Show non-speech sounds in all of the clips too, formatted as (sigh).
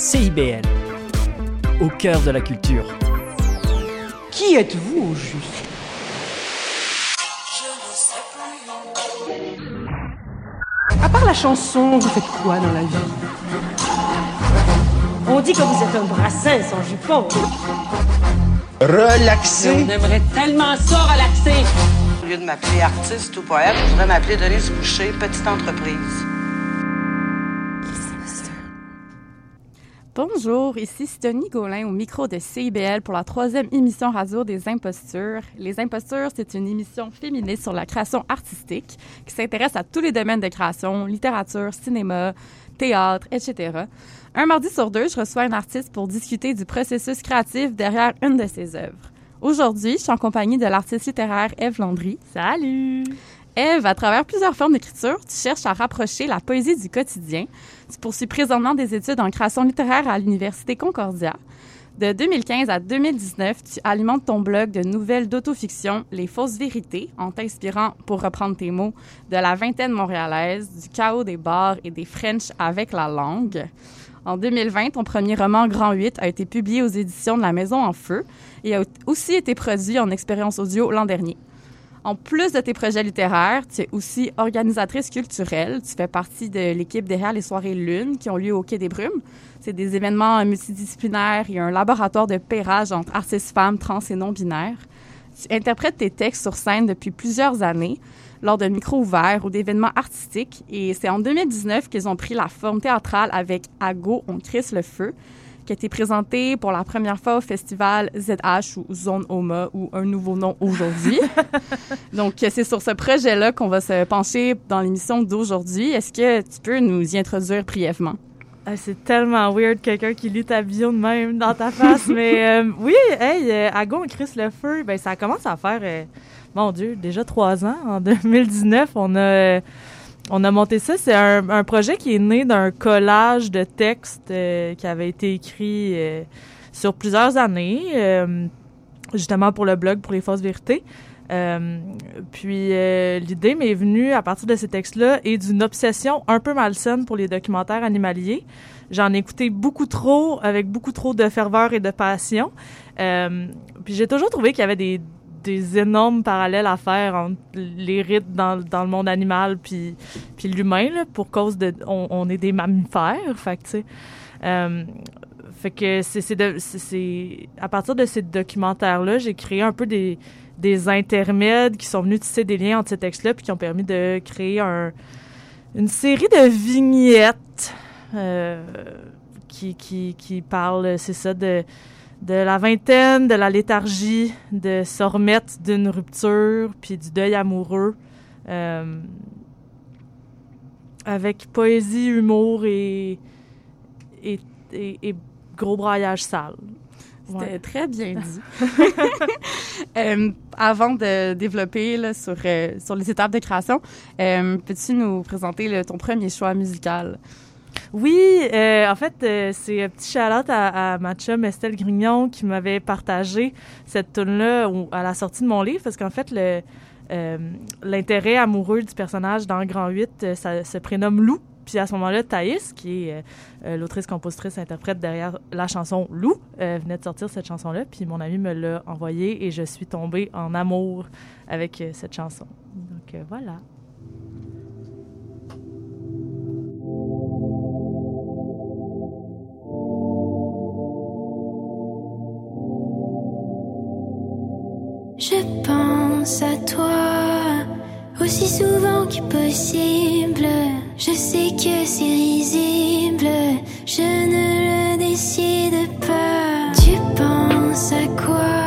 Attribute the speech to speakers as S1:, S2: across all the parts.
S1: CIBL, au cœur de la culture.
S2: Qui êtes-vous au juste? À part la chanson, vous faites quoi dans la vie? On dit que vous êtes un brassin sans jupon.
S3: Relaxer.
S4: On aimerait tellement ça relaxer.
S5: Au lieu de m'appeler artiste ou poète, je voudrais m'appeler Denise Boucher, petite entreprise.
S6: Bonjour, ici Stony Gaulin au micro de CIBL pour la troisième émission radio des Impostures. Les Impostures, c'est une émission féministe sur la création artistique qui s'intéresse à tous les domaines de création, littérature, cinéma, théâtre, etc. Un mardi sur deux, je reçois un artiste pour discuter du processus créatif derrière une de ses œuvres. Aujourd'hui, je suis en compagnie de l'artiste littéraire Eve Landry. Salut! Eve, à travers plusieurs formes d'écriture, tu cherches à rapprocher la poésie du quotidien. Tu poursuis présentement des études en création littéraire à l'Université Concordia. De 2015 à 2019, tu alimentes ton blog de nouvelles d'autofiction, Les fausses vérités, en t'inspirant, pour reprendre tes mots, de la vingtaine montréalaise, du chaos des bars et des French avec la langue. En 2020, ton premier roman Grand 8 a été publié aux éditions de La Maison en Feu et a aussi été produit en expérience audio l'an dernier. En plus de tes projets littéraires, tu es aussi organisatrice culturelle. Tu fais partie de l'équipe derrière les soirées Lune qui ont lieu au Quai des Brumes. C'est des événements multidisciplinaires et un laboratoire de pairage entre artistes femmes, trans et non-binaires. Tu interprètes tes textes sur scène depuis plusieurs années lors de micros ouverts ou d'événements artistiques et c'est en 2019 qu'ils ont pris la forme théâtrale avec Ago, on crisse le feu, qui a été présenté pour la première fois au festival ZH ou Zone Oma ou un nouveau nom aujourd'hui. (laughs) Donc, c'est sur ce projet-là qu'on va se pencher dans l'émission d'aujourd'hui. Est-ce que tu peux nous y introduire brièvement?
S7: Ah, c'est tellement weird quelqu'un qui lit ta bio de même dans ta face, (laughs) mais euh, oui, hey, euh, Agon Chris le feu, ben ça commence à faire, euh, mon Dieu, déjà trois ans. En 2019, on a on a monté ça. C'est un, projet qui est né d'un collage de textes euh, qui avait été écrit euh, sur plusieurs années, euh, justement pour le blog pour les fausses vérités. puis l'idée m'est venue à partir de ces textes-là et d'une obsession un peu malsaine pour les documentaires animaliers. J'en ai écouté beaucoup trop, avec beaucoup trop de ferveur et de passion. puis j'ai toujours trouvé qu'il y avait des des énormes parallèles à faire entre les rites dans, dans le monde animal puis, puis l'humain, pour cause de... On, est des mammifères, fait que, tu sais... Euh, fait que c'est, c'est, à partir de ces documentaires-là, j'ai créé un peu des, des intermèdes qui sont venus tisser des liens entre ces textes-là puis qui ont permis de créer un, une série de vignettes euh, qui, qui, qui parlent, c'est ça, de de la vingtaine, de la léthargie, de se remettre d'une rupture, puis du deuil amoureux, euh, avec poésie, humour et, et, et, gros braillage sale.
S6: C'était très bien (laughs) dit. (laughs) euh, avant de développer là, sur, euh, sur les étapes de création, peux-tu nous présenter là, ton premier choix musical?
S7: Oui, euh, en fait, euh, c'est un petit shout à, à ma chum Estelle Grignon qui m'avait partagé cette tune-là à la sortie de mon livre, parce qu'en fait, euh, l'intérêt amoureux du personnage dans Grand 8 ça se prénomme Lou. Puis à ce moment-là, Thaïs, qui est l'autrice, compositrice, interprète derrière la chanson Lou, venait de sortir cette chanson-là. Puis mon ami me l'a envoyée et je suis tombée en amour avec cette chanson. Donc voilà.
S8: Pense à toi aussi souvent que possible. Je sais que c'est risible, je ne le décide pas. Tu penses à quoi?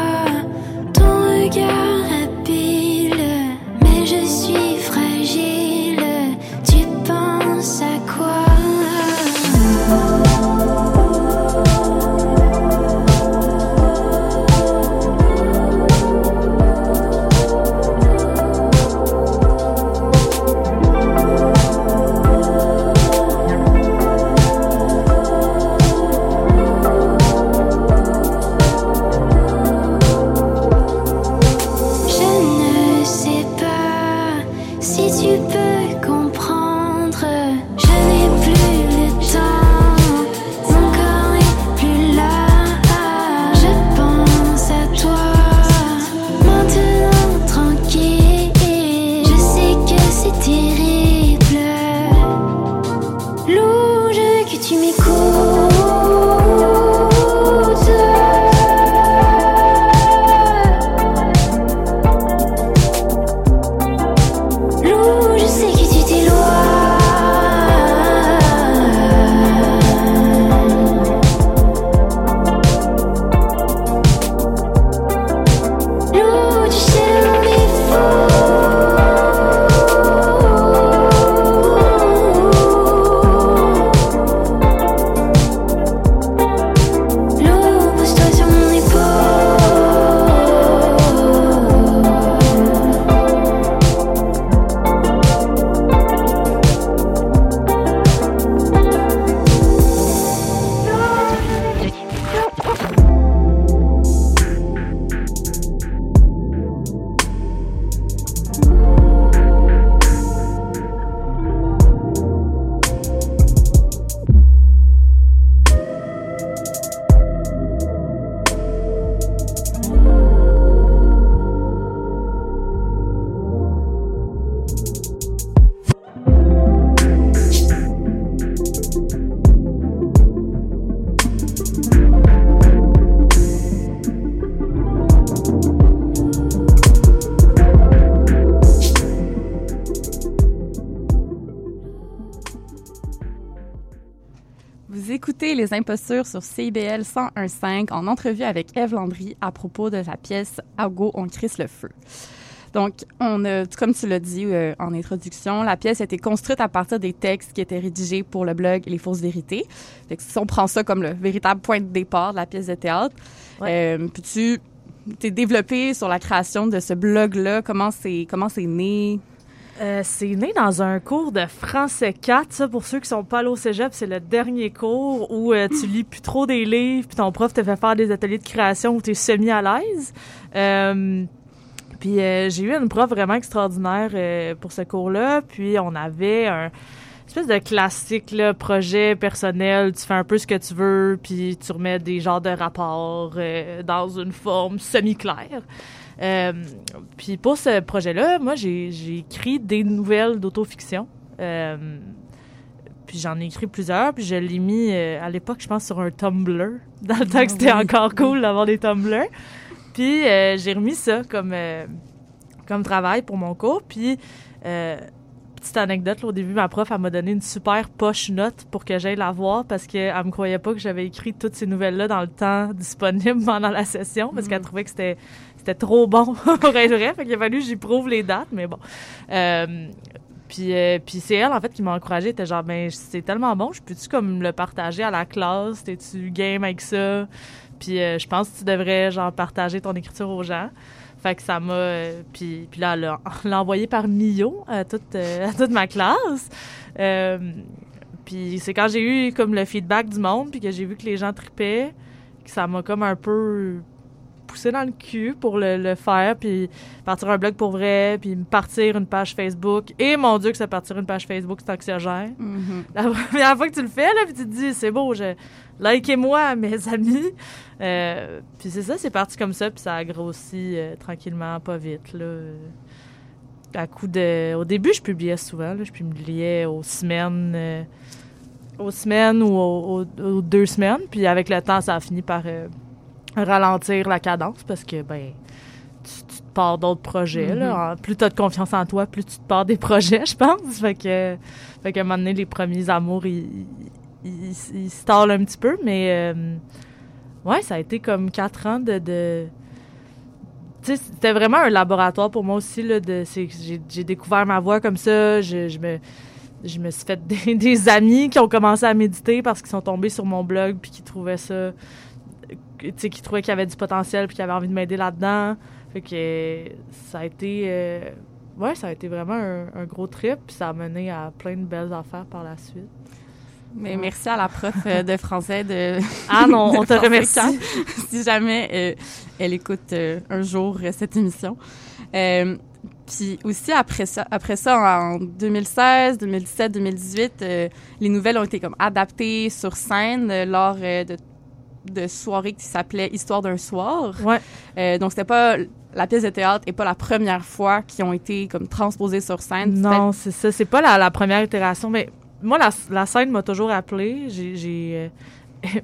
S6: Les Impostures sur CIBL 101.5 en entrevue avec Eve Landry à propos de sa pièce Ago, on crisse le feu. Donc, on a, comme tu l'as dit euh, en introduction, la pièce a été construite à partir des textes qui étaient rédigés pour le blog Les Fausses Vérités. Fait que si on prend ça comme le véritable point de départ de la pièce de théâtre,
S7: Ouais.
S6: euh, peux-tu t'es développé sur la création de ce blog-là? Comment c'est comment c'est né?
S7: Euh, c'est né dans un cours de français 4, ça, pour ceux qui sont pas allés au cégep, c'est le dernier cours où euh, tu lis plus trop des livres, puis ton prof te fait faire des ateliers de création où tu es semi à l'aise. Euh, puis j'ai eu une prof vraiment extraordinaire pour ce cours-là, puis on avait un espèce de classique projet personnel, tu fais un peu ce que tu veux, puis tu remets des genres de rapports dans une forme semi-claire. Euh, puis pour ce projet-là, moi, j'ai écrit des nouvelles d'autofiction. Euh, puis j'en ai écrit plusieurs, puis je l'ai mis euh, à l'époque, je pense, sur un Tumblr, (laughs) dans le temps que c'était encore cool d'avoir des Tumblr. Puis j'ai remis ça comme, comme travail pour mon cours. Puis, petite anecdote, là, au début, ma prof, elle m'a donné une super poche note pour que j'aille la voir parce qu'elle me croyait pas que j'avais écrit toutes ces nouvelles-là dans le temps disponible (laughs) pendant la session parce qu'elle trouvait que c'était c'était trop bon (laughs) pour être vrai. Fait qu'il a fallu que j'y prouve les dates, mais bon. Euh, puis, euh, puis c'est elle, en fait, qui m'a encouragée. Elle était genre, ben, c'est tellement bon, je peux-tu comme le partager à la classe? T'es-tu game avec ça? Puis euh, je pense que tu devrais, genre, partager ton écriture aux gens. Fait que ça m'a... puis, puis là, elle l'a (laughs) envoyé par Mio à toute, à toute ma classe. Puis c'est quand j'ai eu comme le feedback du monde, puis que j'ai vu que les gens tripaient, que ça m'a comme un peu poussé dans le cul pour le, le faire, puis partir un blog pour vrai, puis me partir une page Facebook. Et mon Dieu, que ça partir une page Facebook, c'est anxiogène. La (laughs) première fois que tu le fais, là, puis tu te dis, c'est beau, je... likez-moi, (laughs) mes amis. Euh, puis c'est ça, c'est parti comme ça, puis ça a grossi euh, tranquillement, pas vite, là. À coup de... Au début, je publiais souvent, là, je publiais aux semaines... euh, aux semaines ou aux, aux- aux deux semaines, puis avec le temps, ça a fini par ralentir la cadence, parce que, ben, tu, tu te pars d'autres projets, là. En- Plus tu as de confiance en toi, plus tu te pars des projets, (laughs) je pense. Fait que... Fait qu'à un moment donné, les premiers amours, ils, ils, ils se tordent un petit peu, mais euh, ouais, ça a été comme quatre ans de. de tu sais, c'était vraiment un laboratoire pour moi aussi. Là, de, j'ai découvert ma voix comme ça. Je, je me, je me suis fait (laughs) des, des amis qui ont commencé à méditer parce qu'ils sont tombés sur mon blog puis qui trouvaient ça. Qui trouvaient qu'il y avait du potentiel puis qui avaient envie de m'aider là-dedans. Fait que ça a été. euh, ouais, ça a été vraiment un, un gros trip, puis ça a mené à plein de belles affaires par la suite.
S6: Mais merci à la prof euh, de français de. (laughs)
S7: Ah non,
S6: de
S7: on te remercie. (laughs)
S6: Si jamais euh, elle écoute euh, un jour cette émission. Puis aussi après ça, après ça en 2016, 2017, 2018, euh, les nouvelles ont été comme adaptées sur scène lors de de soirées qui s'appelaient Histoire d'un soir.
S7: Ouais.
S6: Euh, donc c'était pas la pièce de théâtre est pas la première fois qui ont été comme transposées sur scène.
S7: Non, c'est ça. C'est pas la, la première itération, mais moi, la, la scène m'a toujours appelée. J'ai, euh,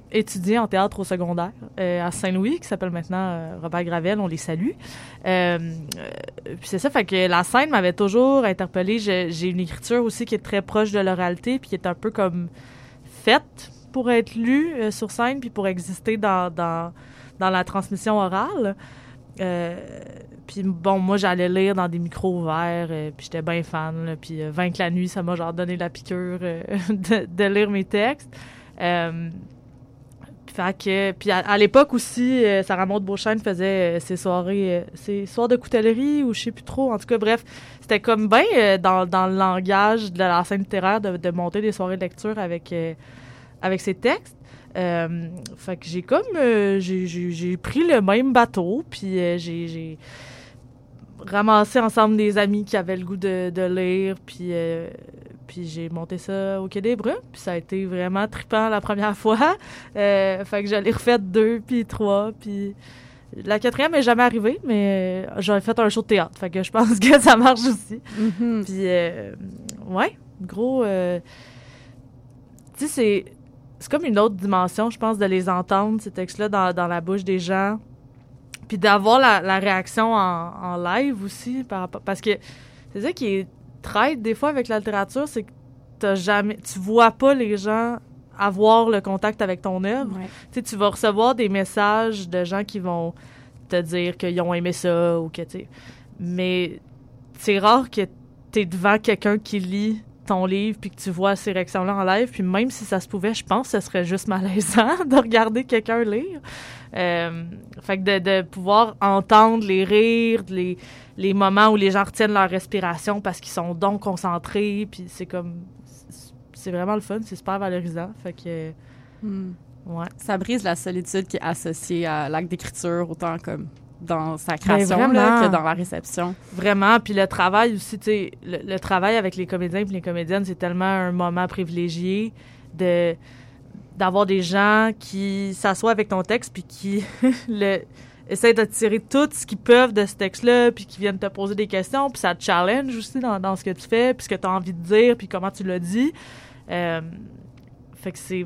S7: (laughs) étudié en théâtre au secondaire euh, à Saint-Louis, qui s'appelle maintenant Robert Gravel. On les salue. Puis c'est ça, fait que la scène m'avait toujours interpellée. J'ai une écriture aussi qui est très proche de l'oralité, puis qui est un peu comme faite pour être lue euh, sur scène, puis pour exister dans, dans, dans la transmission orale. Euh, puis bon, moi, j'allais lire dans des micros ouverts, euh, puis j'étais bien fan. Là, puis Vaincre la nuit, ça m'a genre donné la piqûre (laughs) de, de lire mes textes. Fait que, puis à, l'époque aussi, Sarah Maud faisait ses soirées, ses soirs de coutellerie ou je sais plus trop. En tout cas, bref, c'était comme bien dans, dans le langage de la scène littéraire de, de monter des soirées de lecture avec, avec ses textes. Euh, fait que j'ai comme euh, j'ai- pris le même bateau puis euh, j'ai ramassé ensemble des amis qui avaient le goût de, de lire puis puis j'ai monté ça au Quai des puis ça a été vraiment trippant la première (laughs) fois fait que j'allais refait deux puis trois puis la quatrième est jamais arrivée mais j'avais fait un show de théâtre fait que je pense que ça marche aussi
S6: Mhm.
S7: puis, ouais, gros. tu sais, c'est. C'est comme une autre dimension, je pense, de les entendre, ces textes-là, dans, dans la bouche des gens. Puis d'avoir la, la réaction en, en live aussi. Par, parce que c'est ça qui est traite des fois avec la littérature, c'est que t'as jamais, tu vois pas les gens avoir le contact avec ton œuvre.
S6: Ouais.
S7: Tu vas recevoir des messages de gens qui vont te dire qu'ils ont aimé ça ou que, tu. Mais c'est rare que tu es devant quelqu'un qui lit ton livre puis que tu vois ces réactions-là en live. Puis même si ça se pouvait, je pense que ce serait juste malaisant (laughs) de regarder quelqu'un lire. Euh, fait que de, de pouvoir entendre les rires, les, les moments où les gens retiennent leur respiration parce qu'ils sont donc concentrés. Puis c'est comme. C'est vraiment le fun, c'est super valorisant. Fait que.
S6: Hmm.
S7: Ouais.
S6: Ça brise la solitude qui est associée à l'acte d'écriture, autant comme dans sa création
S7: vraiment.
S6: là, que dans la réception.
S7: Vraiment. Puis le travail aussi, tu sais, le, le travail avec les comédiens et les comédiennes, c'est tellement un moment privilégié de d'avoir des gens qui s'assoient avec ton texte puis qui (laughs) le essaient de tirer tout ce qu'ils peuvent de ce texte-là puis qui viennent te poser des questions puis ça te challenge aussi dans, dans ce que tu fais puis ce que tu as envie de dire puis comment tu le dis. Euh, fait que c'est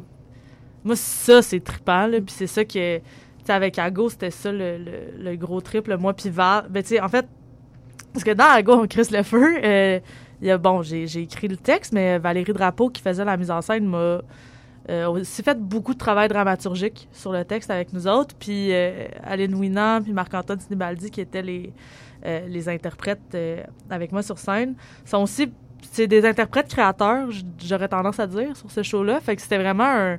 S7: moi ça c'est trippant là puis c'est ça que sais avec Ago c'était ça le, le, le gros trip le moi puis Val ben en fait parce que dans Ago on crisse le feu euh, y a bon j'ai écrit le texte mais Valérie Drapeau qui faisait la mise en scène m'a euh, aussi fait beaucoup de travail dramaturgique sur le texte avec nous autres. Puis euh, Aline Winant, puis Marc-Antoine Sinibaldi, qui étaient les, euh, les interprètes euh, avec moi sur scène, sont aussi c'est des interprètes créateurs, j'aurais tendance à dire, sur ce show-là. Fait que c'était vraiment un,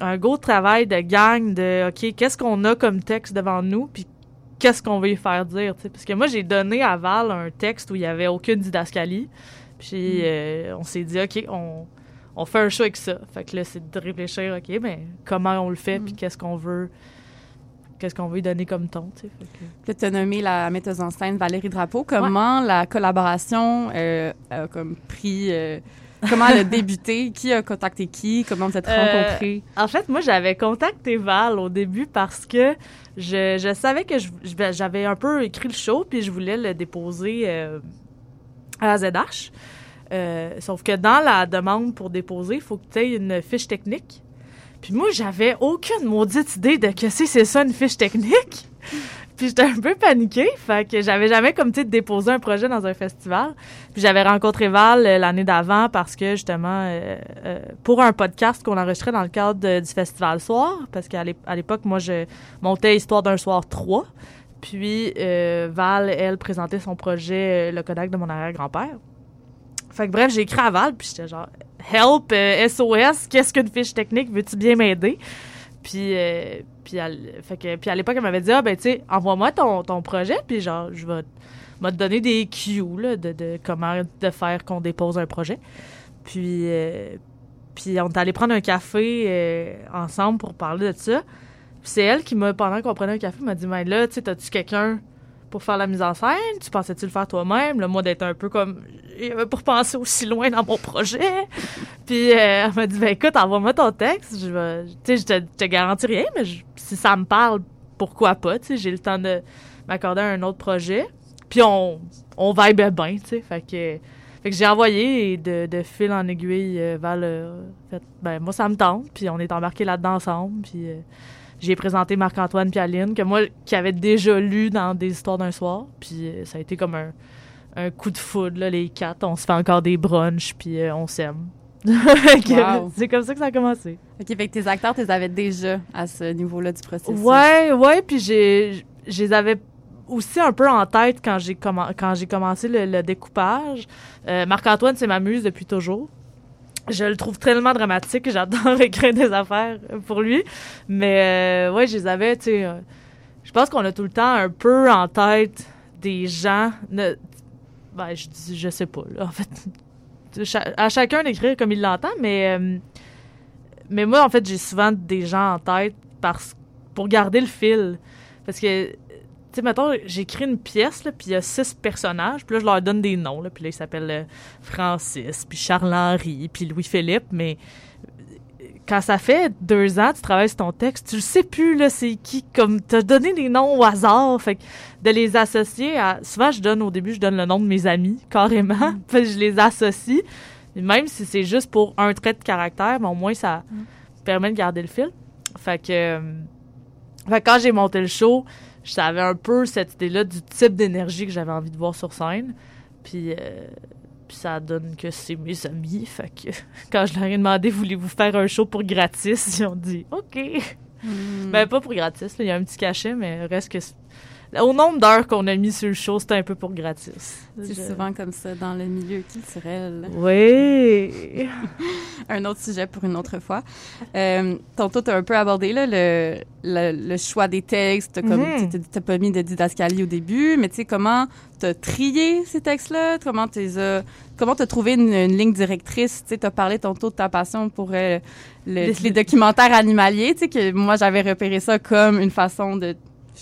S7: un gros travail de gang de OK, qu'est-ce qu'on a comme texte devant nous, puis qu'est-ce qu'on veut y faire dire. tu sais? Parce que moi, j'ai donné à Val un texte où il n'y avait aucune didascalie. Puis euh, on s'est dit, OK, on, on fait un show avec ça. Fait que là, c'est de réfléchir, OK, mais comment on le fait, puis qu'est-ce qu'on veut qu'est-ce qu'on veut y donner comme ton, tu que-
S6: as nommé la metteuse en scène Valérie Drapeau. Comment la collaboration euh, a comme pris... euh, comment elle a débuté? Qui a contacté qui? Comment vous êtes
S7: Euh,
S6: rencontrés?
S7: En fait, moi, j'avais contacté Val au début parce que je, je savais que j'avais un peu écrit le show, puis je voulais le déposer euh, à la ZH. Euh, sauf que dans la demande pour déposer, il faut que tu aies une fiche technique. Puis moi, j'avais aucune maudite idée de que c'est ça une fiche technique. Puis j'étais un peu paniquée, fait que j'avais jamais comme sais déposé un projet dans un festival. Puis j'avais rencontré Val euh, l'année d'avant parce que justement euh, euh, pour un podcast qu'on enregistrait dans le cadre du festival soir parce qu'à l'époque moi je montais Histoire d'un soir 3. Puis Val elle présentait son projet Le Kodak de mon arrière-grand-père. Fait que bref, j'ai écrit à Val puis j'étais genre help SOS, qu'est-ce qu'une fiche technique, veux-tu bien m'aider puis, euh, puis, à, fait que, à l'époque, elle m'avait dit, ah, ben, tu sais, envoie-moi ton, ton projet, puis genre, je vais m'a donner des cues, là, de, de comment de faire qu'on dépose un projet. Puis, euh, puis on est allé prendre un café euh, ensemble pour parler de ça. Puis c'est elle qui m'a, pendant qu'on prenait un café, m'a dit, mais là, tu sais, t'as-tu quelqu'un pour faire la mise en scène? Tu pensais-tu le faire toi-même? Là, moi, d'être un peu comme, pour penser aussi loin dans mon projet. (laughs) Puis euh, elle m'a dit, ben écoute, envoie-moi ton texte. Je je te, garantis rien, mais si ça me parle, pourquoi pas? J'ai le temps de m'accorder à un autre projet. Puis on, on bien, tu sais. Fait que, fait que j'ai envoyé de, fil en aiguille, euh, Val euh, fait, ben moi, ça me tente. Puis on est embarqués là-dedans ensemble. Puis euh, j'ai présenté Marc-Antoine puis Aline, que moi, qui avait déjà lu dans des histoires d'un soir. Puis euh, ça a été comme un, un coup de foudre, là, les quatre. On se fait encore des brunchs, puis euh, on s'aime. (laughs)
S6: Wow.
S7: C'est comme ça que ça a commencé.
S6: OK, fait que tes acteurs, tu les avais déjà à ce niveau-là du processus.
S7: Ouais, ouais, puis j'ai, je les avais aussi un peu en tête quand j'ai commen- quand j'ai commencé le, le découpage. Euh, Marc-Antoine, c'est ma muse depuis toujours. Je le trouve tellement dramatique, j'adore écrire des affaires pour lui. Mais euh, ouais, je les avais, tu sais. euh, je pense qu'on a tout le temps un peu en tête des gens. ben, je je sais pas, là, en fait. (laughs) À chacun d'écrire comme il l'entend, mais. euh, mais moi, en fait, j'ai souvent des gens en tête parce, pour garder le fil. Parce que, tu sais, mettons, j'écris une pièce, là, puis il y a six personnages, puis là, je leur donne des noms, là, puis là, ils s'appellent euh, Francis, puis Charles-Henri, puis Louis-Philippe, mais euh, quand ça fait deux ans, tu travailles sur ton texte, tu le sais plus, là, c'est qui, comme, t'as donné des noms au hasard, fait que de les associer à, souvent, je donne, au début, je donne le nom de mes amis, carrément, (laughs) puis je les associe, même si c'est juste pour un trait de caractère, mais au moins, ça permet de garder le fil. Fait que, euh, fait que quand j'ai monté le show, je savais un peu cette idée-là du type d'énergie que j'avais envie de voir sur scène. Puis, euh, puis ça donne que c'est mes amis. Fait que (laughs) quand je leur ai demandé, voulez-vous faire un show pour gratis, (laughs) ils ont dit, OK.
S6: Hmm.
S7: Ben, pas pour gratis, il y a un petit cachet, mais reste que. Au nombre d'heures qu'on a mis sur le show, c'était un peu pour gratis.
S6: C'est
S7: Je-
S6: souvent comme ça dans le milieu culturel.
S7: Oui. (laughs)
S6: Un autre sujet pour une autre fois. Euh, tantôt, tu as un peu abordé là, le, le, le choix des textes. T'as comme, tu t'as pas mis de didascalie au début, mais tu sais, comment tu as trié ces textes-là? Comment tu as, comment t'as trouvé une, une ligne directrice? Tu as parlé tantôt de ta passion pour euh, le-
S7: Les-
S6: les, documentaires animaliers, tu sais, que moi, j'avais repéré ça comme une façon de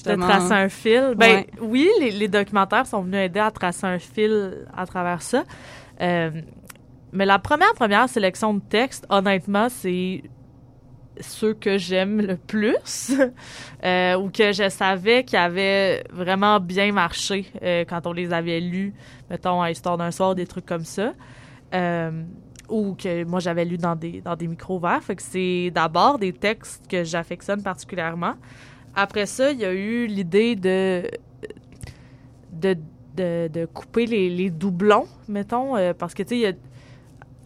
S7: de tracer un fil. Ben
S6: Ouais.
S7: oui, les, les documentaires sont venus aider à tracer un fil à travers ça. Euh, mais la première première sélection de textes, honnêtement, c'est ceux que j'aime le plus (laughs) euh, ou que je savais qui avaient vraiment bien marché euh, quand on les avait lus, mettons à Histoire d'un soir, des trucs comme ça. Ou que moi j'avais lu dans des, dans des micros verts. Fait que c'est d'abord des textes que j'affectionne particulièrement. Après ça, il y a eu l'idée de, de, de, de couper les, doublons, mettons, euh, parce que, tu sais,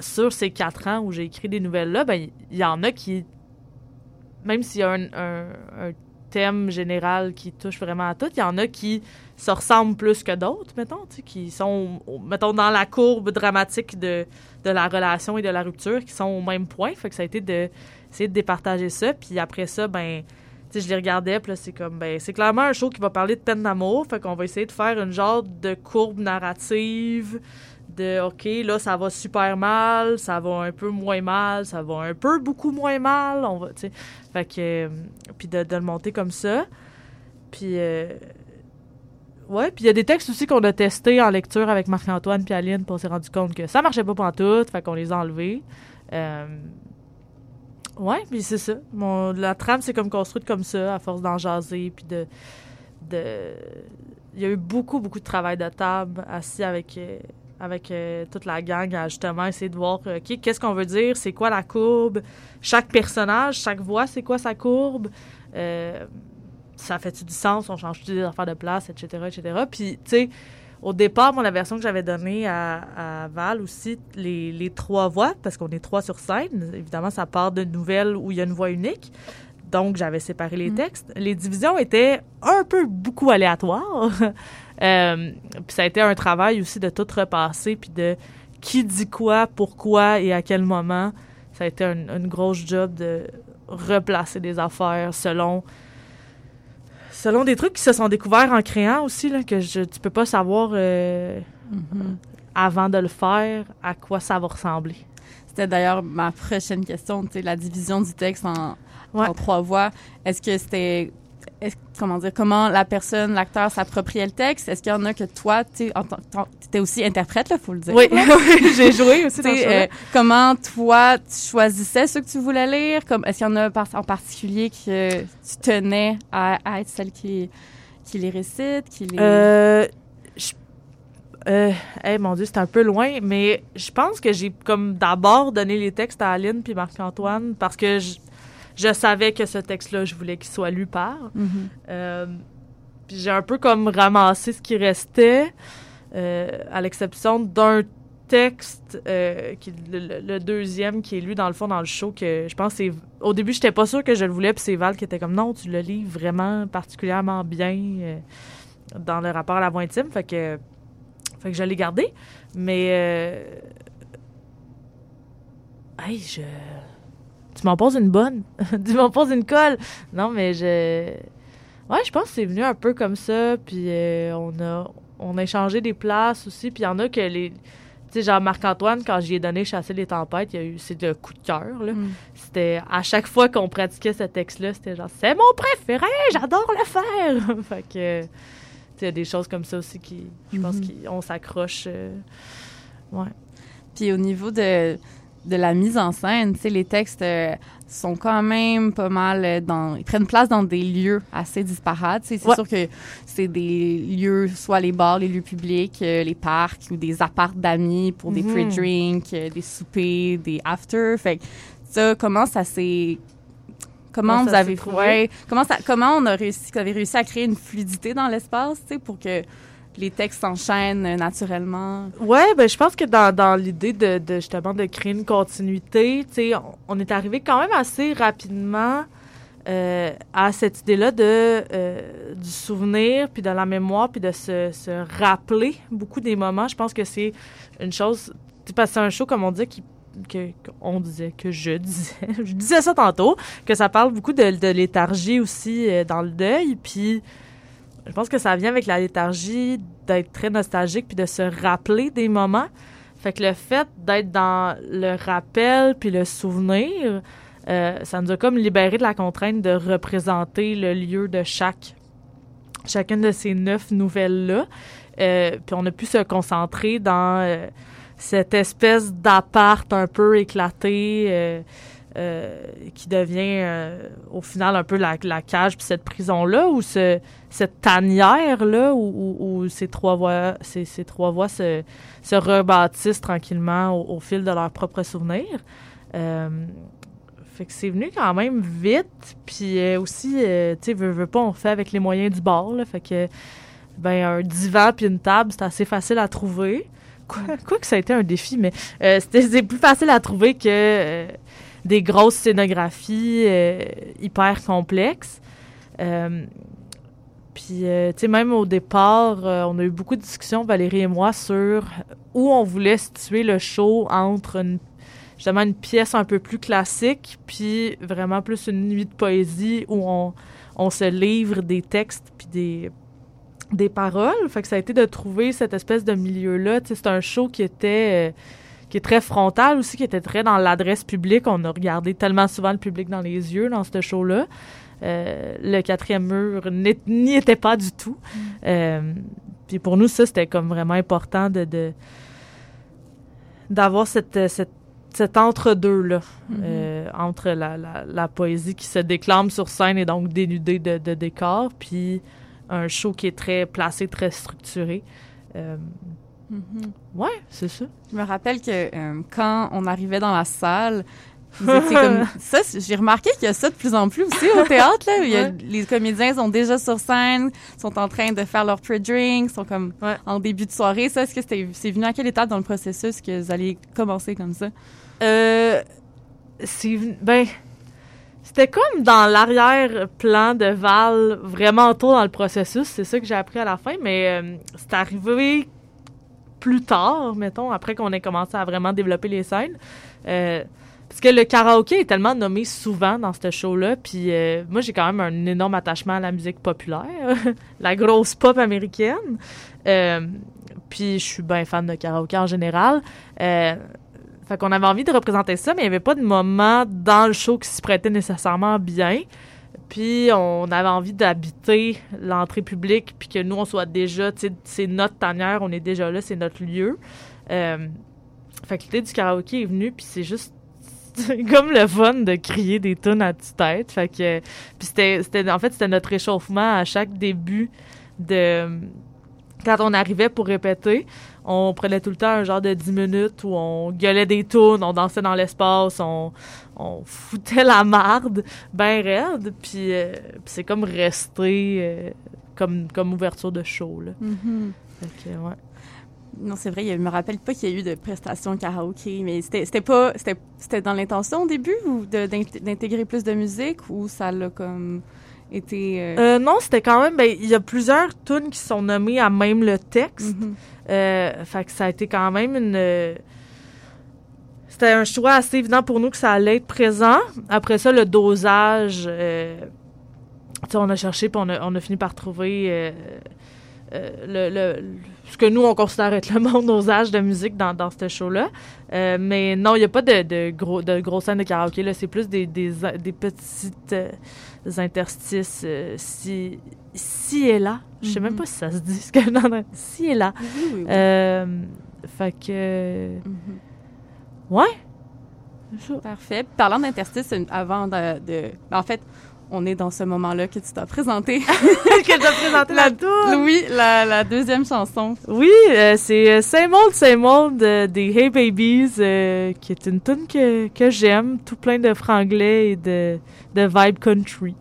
S7: sur ces quatre ans où j'ai écrit des nouvelles-là, ben, il y en a qui, même s'il y a un, thème général qui touche vraiment à tout, il y en a qui se ressemblent plus que d'autres, mettons, tu qui sont, mettons, dans la courbe dramatique de, de la relation et de la rupture, qui sont au même point. Fait que ça a été de essayer de départager ça. Puis après ça, ben, je les regardais, puis c'est comme, ben, c'est clairement un show qui va parler de peine d'amour. Fait qu'on va essayer de faire une genre de courbe narrative de, OK, là, ça va super mal, ça va un peu moins mal, ça va un peu beaucoup moins mal. On va, tu sais. Fait que, euh, puis de, de le monter comme ça. Puis, euh, ouais, puis il y a des textes aussi qu'on a testés en lecture avec Marc-Antoine puis Aline, puis on s'est rendu compte que ça marchait pas pantoute, fait qu'on les a enlevés. Euh, ouais, puis c'est ça. Mon, la trame, c'est comme construite comme ça, à force d'en jaser, puis de, de... Il y a eu beaucoup, beaucoup de travail de table assis avec, euh, avec euh, toute la gang à justement essayer de voir, euh, OK, qu'est-ce qu'on veut dire, c'est quoi la courbe, chaque personnage, chaque voix, c'est quoi sa courbe, ça fait-tu du sens, on change-tu des affaires de place, etc., etc. Puis, tu sais, au départ, moi, la version que j'avais donnée à, à Val aussi, les, les trois voix, parce qu'on est trois sur scène, évidemment, ça part de nouvelles où il y a une voix unique. Donc, j'avais séparé les textes. Les divisions étaient un peu beaucoup aléatoires. (laughs) Euh, puis ça a été un travail aussi de tout repasser, puis de qui dit quoi, pourquoi et à quel moment. Ça a été un- une grosse job de replacer des affaires selon selon des trucs qui se sont découverts en créant aussi, là, que je, tu peux pas savoir euh,
S6: Mhm.
S7: avant de le faire à quoi ça va ressembler.
S6: C'était d'ailleurs ma prochaine question, la division du texte en,
S7: Ouais.
S6: en trois voix. Est-ce que c'était, comment dire, comment la personne, l'acteur s'appropriait le texte? Est-ce qu'il y en a que toi, tu t'étais aussi interprète, là, faut le dire.
S7: Oui, (laughs) j'ai joué aussi dans ce
S6: euh, comment toi, tu choisissais ceux que tu voulais lire? Comme, est-ce qu'il y en a en particulier que tu tenais à, à être celle qui, qui les récite, qui les...
S7: Euh, je- euh, hey, mon Dieu, c'est un peu loin, mais je pense que j'ai comme d'abord donné les textes à Aline puis Marc-Antoine parce que je, je savais que ce texte-là, je voulais qu'il soit lu par.
S6: Mhm.
S7: Euh, puis j'ai un peu comme ramassé ce qui restait, euh, à l'exception d'un texte, euh, qui, le, deuxième qui est lu dans le fond dans le show, que je pense c'est... Au début, j'étais pas sûre que je le voulais, puis c'est Val qui était comme « Non, tu le lis vraiment particulièrement bien dans le rapport à la voix intime. » Fait que, fait que je l'ai gardé. Mais... euh, Hey, je... Tu m'en poses une bonne. (laughs) tu m'en poses une colle. Non, mais je... Ouais, je pense que c'est venu un peu comme ça, puis euh, on a on a échangé des places aussi, puis il y en a que les... Tu sais, genre Marc-Antoine, quand j'y ai donné Chasser les tempêtes, il y a eu... C'est de coup de cœur, là.
S6: Mm.
S7: C'était... À chaque fois qu'on pratiquait ce texte-là, c'était genre « C'est mon préféré! J'adore le faire! (laughs) » Fait que... Tu sais, il y a des choses comme ça aussi qui... Je pense
S6: Mhm.
S7: qu'on s'accroche... euh, Ouais.
S6: Puis au niveau de, de la mise en scène, tu sais, les textes euh, sont quand même pas mal euh, dans... Ils prennent place dans des lieux assez disparates. C'est
S7: Ouais.
S6: sûr que c'est des lieux, soit les bars, les lieux publics, euh, les parcs, ou des apparts d'amis pour des
S7: Mhm.
S6: pre-drinks, euh, des soupers, des after. Fait que ça, comment ça s'est... Comment
S7: Comment
S6: vous avez ouais, comment ça comment on a réussi vous avez réussi à créer une fluidité dans l'espace tu sais pour que les textes s'enchaînent euh, naturellement.
S7: Ouais, ben je pense que dans, dans l'idée de, justement de créer une continuité, tu sais, on, est arrivé quand même assez rapidement euh, à cette idée-là de euh, du souvenir, puis de la mémoire, puis de se, rappeler beaucoup des moments. Je pense que c'est une chose, parce que c'est un show comme on dit qui disait que je disais (laughs) je disais ça tantôt que ça parle beaucoup de, de léthargie aussi dans le deuil puis je pense que ça vient avec la léthargie d'être très nostalgique puis de se rappeler des moments. Fait que le fait d'être dans le rappel puis le souvenir euh, ça nous a comme libéré de la contrainte de représenter le lieu de chaque chacune de ces neuf nouvelles là puis on a pu se concentrer dans euh, cette espèce d'appart un peu éclaté euh, euh, qui devient euh, au final un peu la, cage puis cette prison là ou ce, cette tanière là où, ces trois voies ces, ces trois voies se, se rebâtissent tranquillement au, fil de leurs propres souvenirs. Euh, fait que c'est venu quand même vite puis euh, aussi euh, tu sais veux, pas on fait avec les moyens du bord fait que ben un divan puis une table c'est assez facile à trouver. Quoi, que ça a été un défi, mais euh, (laughs) c'était plus facile à trouver que euh, des grosses scénographies euh, hyper complexes. Euh, puis, euh, tu sais, même au départ, on a eu beaucoup de discussions, Valérie et moi, sur où on voulait situer le show entre une, justement une pièce un peu plus classique, puis vraiment plus une nuit de poésie où on, on se livre des textes puis des des paroles. Fait que ça a été de trouver cette espèce de milieu-là. Tu sais, c'est un show qui était... qui est très frontal aussi, qui était très dans l'adresse publique. On a regardé tellement souvent le public dans les yeux dans ce show-là. Euh, le quatrième mur n'y était pas du tout. Euh, puis pour nous, ça, c'était comme vraiment important de... d'avoir cette, cette, cet entre-deux-là, euh, entre la, la, la poésie qui se déclame sur scène et donc dénudée de, de décor, puis un show qui est très placé, très structuré. Euh,
S6: Mhm.
S7: ouais, c'est ça.
S6: Je me rappelle que euh, quand on arrivait dans la salle, vous étiez comme (laughs) ça. J'ai remarqué qu'il y a ça de plus en plus aussi au théâtre. Là, où il y a-
S7: Ouais.
S6: les comédiens sont déjà sur scène, sont en train de faire leur pre-drink, sont comme
S7: Ouais.
S6: en début de soirée. Ça, est-ce que c'était- c'est venu à quelle étape dans le processus que vous allez commencer comme ça?
S7: Euh, c'est ben c'était comme dans l'arrière-plan de Val vraiment tôt dans le processus, c'est ça que j'ai appris à la fin mais euh, c'est arrivé plus tard, mettons, après qu'on ait commencé à vraiment développer les scènes. Euh, parce que le karaoké est tellement nommé souvent dans ce show-là, puis euh, moi j'ai quand même un énorme attachement à la musique populaire, (laughs) la grosse pop américaine. Euh, puis je suis bien fan de karaoké en général. Fait qu'on avait envie de représenter ça, mais il n'y avait pas de moment dans le show qui s'y prêtait nécessairement bien. Puis on avait envie d'habiter l'entrée publique, puis que nous, on soit déjà, tu sais, c'est notre tanière, on est déjà là, c'est notre lieu. Euh, l'idée du karaoké est venue, puis c'est juste (laughs) comme le fun de crier des tunes à tue-tête. Fait que, c'était, c'était, en fait, c'était notre réchauffement à chaque début de... Quand on arrivait pour répéter, on prenait tout le temps un genre de 10 minutes où on gueulait des tunes, on dansait dans l'espace, on, on foutait la marde ben raide, puis, euh, puis c'est comme resté euh, comme, comme ouverture de show, là. Fait que, ouais.
S6: Non, c'est vrai, je me rappelle pas qu'il y a eu de prestations karaoké, mais c'était pas c'était c'était dans l'intention au début ou d'intégrer plus de musique ou ça l'a comme été euh,
S7: Euh, non, c'était quand même, ben, il y a plusieurs tunes qui sont nommées à même le texte.
S6: mhm.
S7: Euh, fait que ça a été quand même une. C'était un choix assez évident pour nous que ça allait être présent. Après ça, le dosage. euh, on a cherché puis on a, on a fini par trouver euh, euh, le, le- le- ce que nous, on considère être le (laughs) bon dosage de musique dans, dans ce show-là. Euh, mais non, il n'y a pas de, de, gros, de grosses scènes de karaoké. là. C'est plus des, des, des petites interstices si, si et là. Je sais même
S6: Mhm.
S7: pas si ça se dit. Ce que, non, non, si et là.
S6: Oui, oui, oui.
S7: Fait que.
S6: Mhm.
S7: Ouais.
S6: Parfait. Parlant d'interstice, avant de, de- En fait, on est dans ce moment-là que tu t'as présenté. (laughs)
S7: que t'as présenté la tour.
S6: oui, la, la deuxième chanson.
S7: Oui, euh, c'est euh, Same Old, Same Old euh, des Hey Babies, euh, qui est une tune que, que j'aime, tout plein de franglais et de, de vibe country.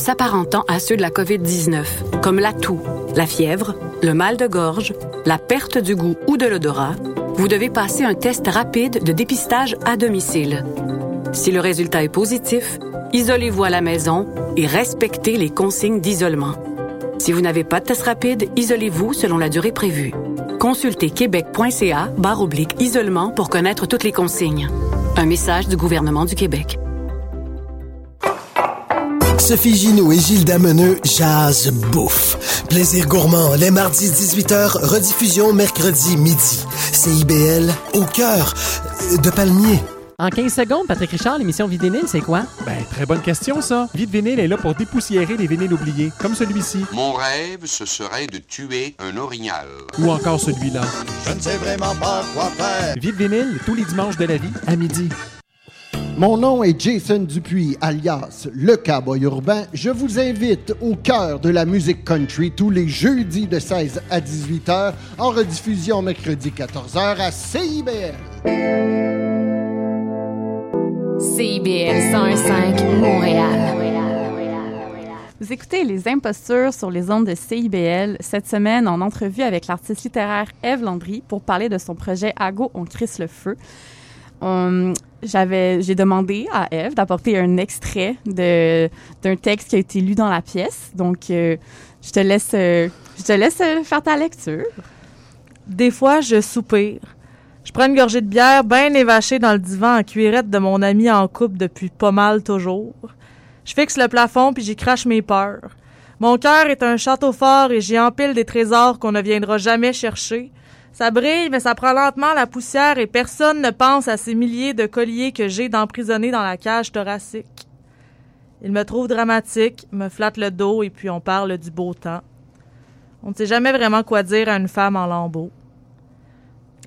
S3: S'apparentant à ceux de la COVID-19, comme la toux, la fièvre, le mal de gorge, la perte du goût ou de l'odorat, vous devez passer un test rapide de dépistage à domicile. Si le résultat est positif, isolez-vous à la maison et respectez les consignes d'isolement. Si vous n'avez pas de test rapide, isolez-vous selon la durée prévue. Consultez québec.ca barre oblique isolement pour connaître toutes les consignes. Un message du gouvernement du Québec.
S9: Sophie Ginoux et Gilles Dameneux jazz bouffe. Plaisir gourmand, les mardis 18h, rediffusion mercredi midi. CIBL au cœur euh, de Palmier.
S1: En 15 secondes, Patrick Richard, l'émission Vidénil, c'est quoi?
S10: Ben, très bonne question, ça. Vide Vinyle est là pour dépoussiérer les vinyles oubliés, comme celui-ci.
S11: Mon rêve, ce serait de tuer un orignal.
S10: Ou encore celui-là.
S12: Je ne sais vraiment pas quoi faire.
S10: Vide Vinyle, tous les dimanches de la vie, à midi.
S12: Mon nom est Jason Dupuis, alias Le Cowboy Urbain. Je vous invite au cœur de la musique country tous les jeudis de 16 à 18 h, en rediffusion mercredi 14 h à CIBL.
S13: CIBL 105 Montréal.
S6: Vous écoutez Les Impostures sur les ondes de CIBL cette semaine en entrevue avec l'artiste littéraire Eve Landry pour parler de son projet Ago, on crisse le feu. On- j'avais, j'ai demandé à Eve d'apporter un extrait d'un texte qui a été lu dans la pièce. Donc, euh, je te laisse, euh, euh, faire ta lecture.
S7: Des fois, je soupire. Je prends une gorgée de bière bien évachée dans le divan en cuirette de mon ami en couple depuis pas mal toujours. Je fixe le plafond puis j'y crache mes peurs. Mon cœur est un château fort et j'y empile des trésors qu'on ne viendra jamais chercher. Ça brille, mais ça prend lentement la poussière et personne ne pense à ces milliers de colliers que j'ai d'emprisonnés dans la cage thoracique. Il me trouve dramatique, me flatte le dos et puis on parle du beau temps. On ne sait jamais vraiment quoi dire à une femme en lambeaux.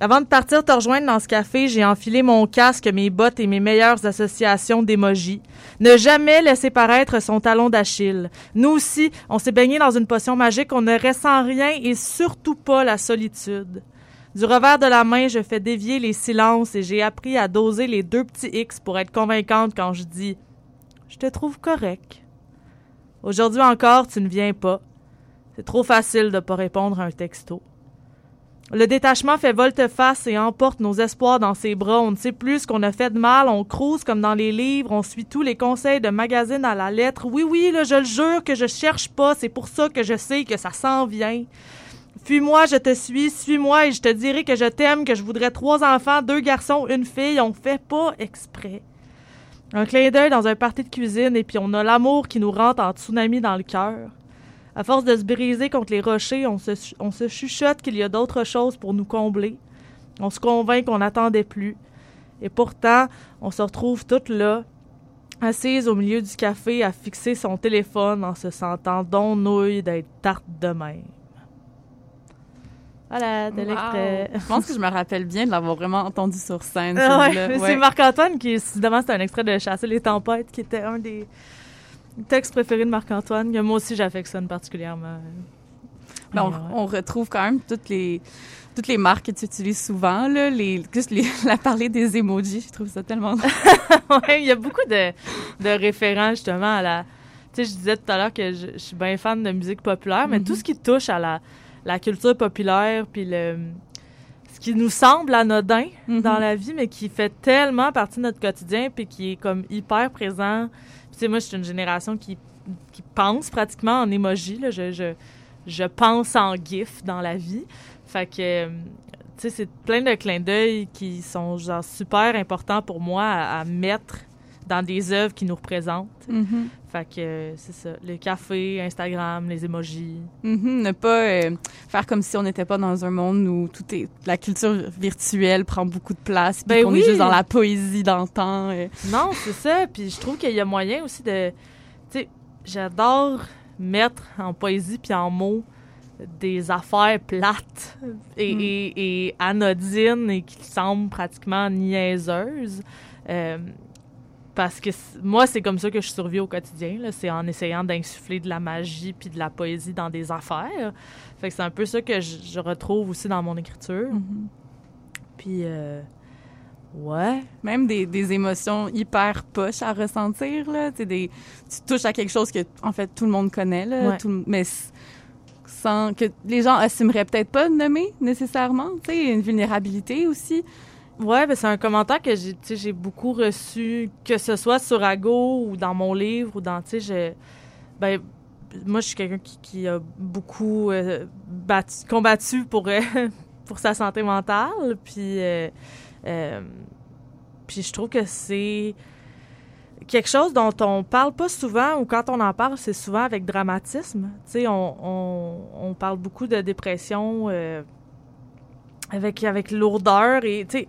S7: Avant de partir te rejoindre dans ce café, j'ai enfilé mon casque, mes bottes et mes meilleures associations d'émojis. Ne jamais laisser paraître son talon d'Achille. Nous aussi, on s'est baigné dans une potion magique, on ne ressent rien et surtout pas la solitude. Du revers de la main, je fais dévier les silences et j'ai appris à doser les deux petits X pour être convaincante quand je dis Je te trouve correct. Aujourd'hui encore, tu ne viens pas. C'est trop facile de pas répondre à un texto. Le détachement fait volte-face et emporte nos espoirs dans ses bras. On ne sait plus ce qu'on a fait de mal. On crouse comme dans les livres. On suit tous les conseils de magazine à la lettre. Oui, oui, là, je le jure que je cherche pas. C'est pour ça que je sais que ça s'en vient. Fuis-moi, je te suis. Suis-moi et je te dirai que je t'aime, que je voudrais trois enfants, deux garçons, une fille. On fait pas exprès. Un clin d'œil dans un party de cuisine et puis on a l'amour qui nous rentre en tsunami dans le cœur. À force de se briser contre les rochers, on se, chuchote qu'il y a d'autres choses pour nous combler. On se convainc qu'on n'attendait plus. Et pourtant, on se retrouve toutes là, assise au milieu du café à fixer son téléphone en se sentant don nouille d'être tarte de même. Voilà, de
S6: Wow.
S7: l'extrait.
S6: Je pense que je me rappelle bien de l'avoir vraiment entendu sur scène.
S7: Ah (laughs) ouais,
S6: Ouais.
S7: c'est Marc-Antoine qui, évidemment, c'est un extrait de Chasser les tempêtes qui était un des textes préférés de Marc-Antoine, que moi aussi j'affectionne particulièrement.
S6: Mais on,
S7: Mais ouais.
S6: on retrouve quand même toutes les toutes les marques que tu utilises souvent là, les juste les (laughs) la parler des emojis, je trouve ça tellement (laughs)
S7: ouais, il y a beaucoup de, de référents justement à la. Tu sais, je disais tout à l'heure que je, je suis bien fan de musique populaire, mais
S6: Mhm.
S7: tout ce qui touche à la, la culture populaire, puis le. Ce qui nous semble anodin
S6: Mhm.
S7: dans la vie, mais qui fait tellement partie de notre quotidien, puis qui est comme hyper présent. Puis, tu sais, moi, je suis une génération qui, qui pense pratiquement en emoji. Là. Je, je, je pense en GIF dans la vie. Fait que, tu sais, c'est plein de clins d'œil qui sont genre super importants pour moi à, à mettre dans des œuvres qui nous représentent.
S6: Mhm.
S7: Fait que euh, c'est ça. Le café, Instagram, les emojis.
S6: Mhm, ne pas euh, faire comme si on n'était pas dans un monde où tout est la culture virtuelle prend beaucoup de place,
S7: Ben
S6: qu'on
S7: oui.
S6: est juste dans la poésie d'antan. euh.
S7: Non, c'est ça. Puis je trouve qu'il y a moyen aussi de. Tu sais, j'adore mettre en poésie puis en mots des affaires plates et,
S6: Mm.
S7: et- et anodines et qui semblent pratiquement niaiseuses. Euh, parce que moi, c'est comme ça que je survis au quotidien. C'est en essayant d'insuffler de la magie puis de la poésie dans des affaires. Fait que c'est un peu ça que je, je retrouve aussi dans mon écriture.
S6: Mhm.
S7: Puis, euh, ouais.
S6: Même des, des émotions hyper poches à ressentir là, des tu touches à quelque chose que en fait tout le monde connaît là,
S7: Ouais.
S6: tout le- mais sans que les gens assumeraient peut-être pas de nommer nécessairement, tu sais, une vulnérabilité aussi.
S7: Ouais, ben c'est un commentaire que j'ai, j'ai beaucoup reçu, que ce soit sur Ago ou dans mon livre ou dans, tu sais, ben, moi, je suis quelqu'un qui, qui a beaucoup euh, battu- combattu pour, euh, (laughs) pour sa santé mentale, puis, euh, puis je trouve que c'est quelque chose dont on parle pas souvent, ou quand on en parle, c'est souvent avec dramatisme. Tu sais, on, on, on parle beaucoup de dépression avec, avec lourdeur, et tu sais,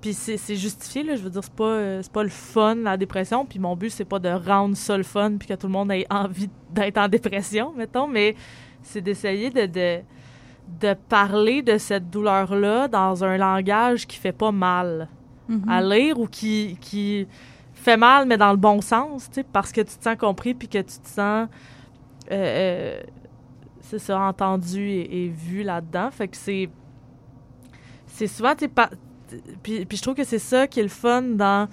S7: puis c'est justifié, là, je veux dire, c'est pas, euh, c'est pas le fun, la dépression, puis mon but, c'est pas de rendre ça le fun, puis que tout le monde ait envie d'être en dépression, mettons, mais c'est d'essayer de, de, de parler de cette douleur-là dans un langage qui fait pas mal
S6: Mhm.
S7: à lire ou qui, qui fait mal, mais dans le bon sens, tu sais, parce que tu te sens compris puis que tu te sens, euh, euh, c'est ça, entendu et, et vu là-dedans. Fait que c'est, c'est souvent, tu sais, puis, puis je trouve que c'est ça qui est le fun dans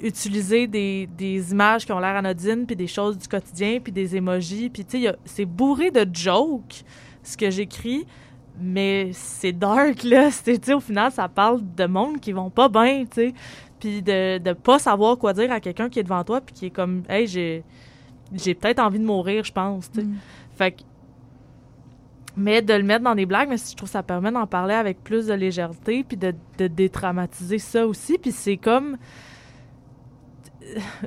S7: utiliser des, des images qui ont l'air anodines, puis des choses du quotidien, puis des emojis, puis tu sais, c'est bourré de jokes, ce que j'écris, mais c'est dark, là. (laughs) C'est, tu sais, au final, ça parle de monde qui vont pas bien, tu sais. Puis de, de pas savoir quoi dire à quelqu'un qui est devant toi, puis qui est comme, hey, j'ai, j'ai peut-être envie de mourir, je pense, tu sais.
S6: Mm.
S7: Fait que. Mais de le mettre dans des blagues, mais je trouve que ça permet d'en parler avec plus de légèreté, puis de, de détraumatiser ça aussi. Puis c'est comme. (laughs)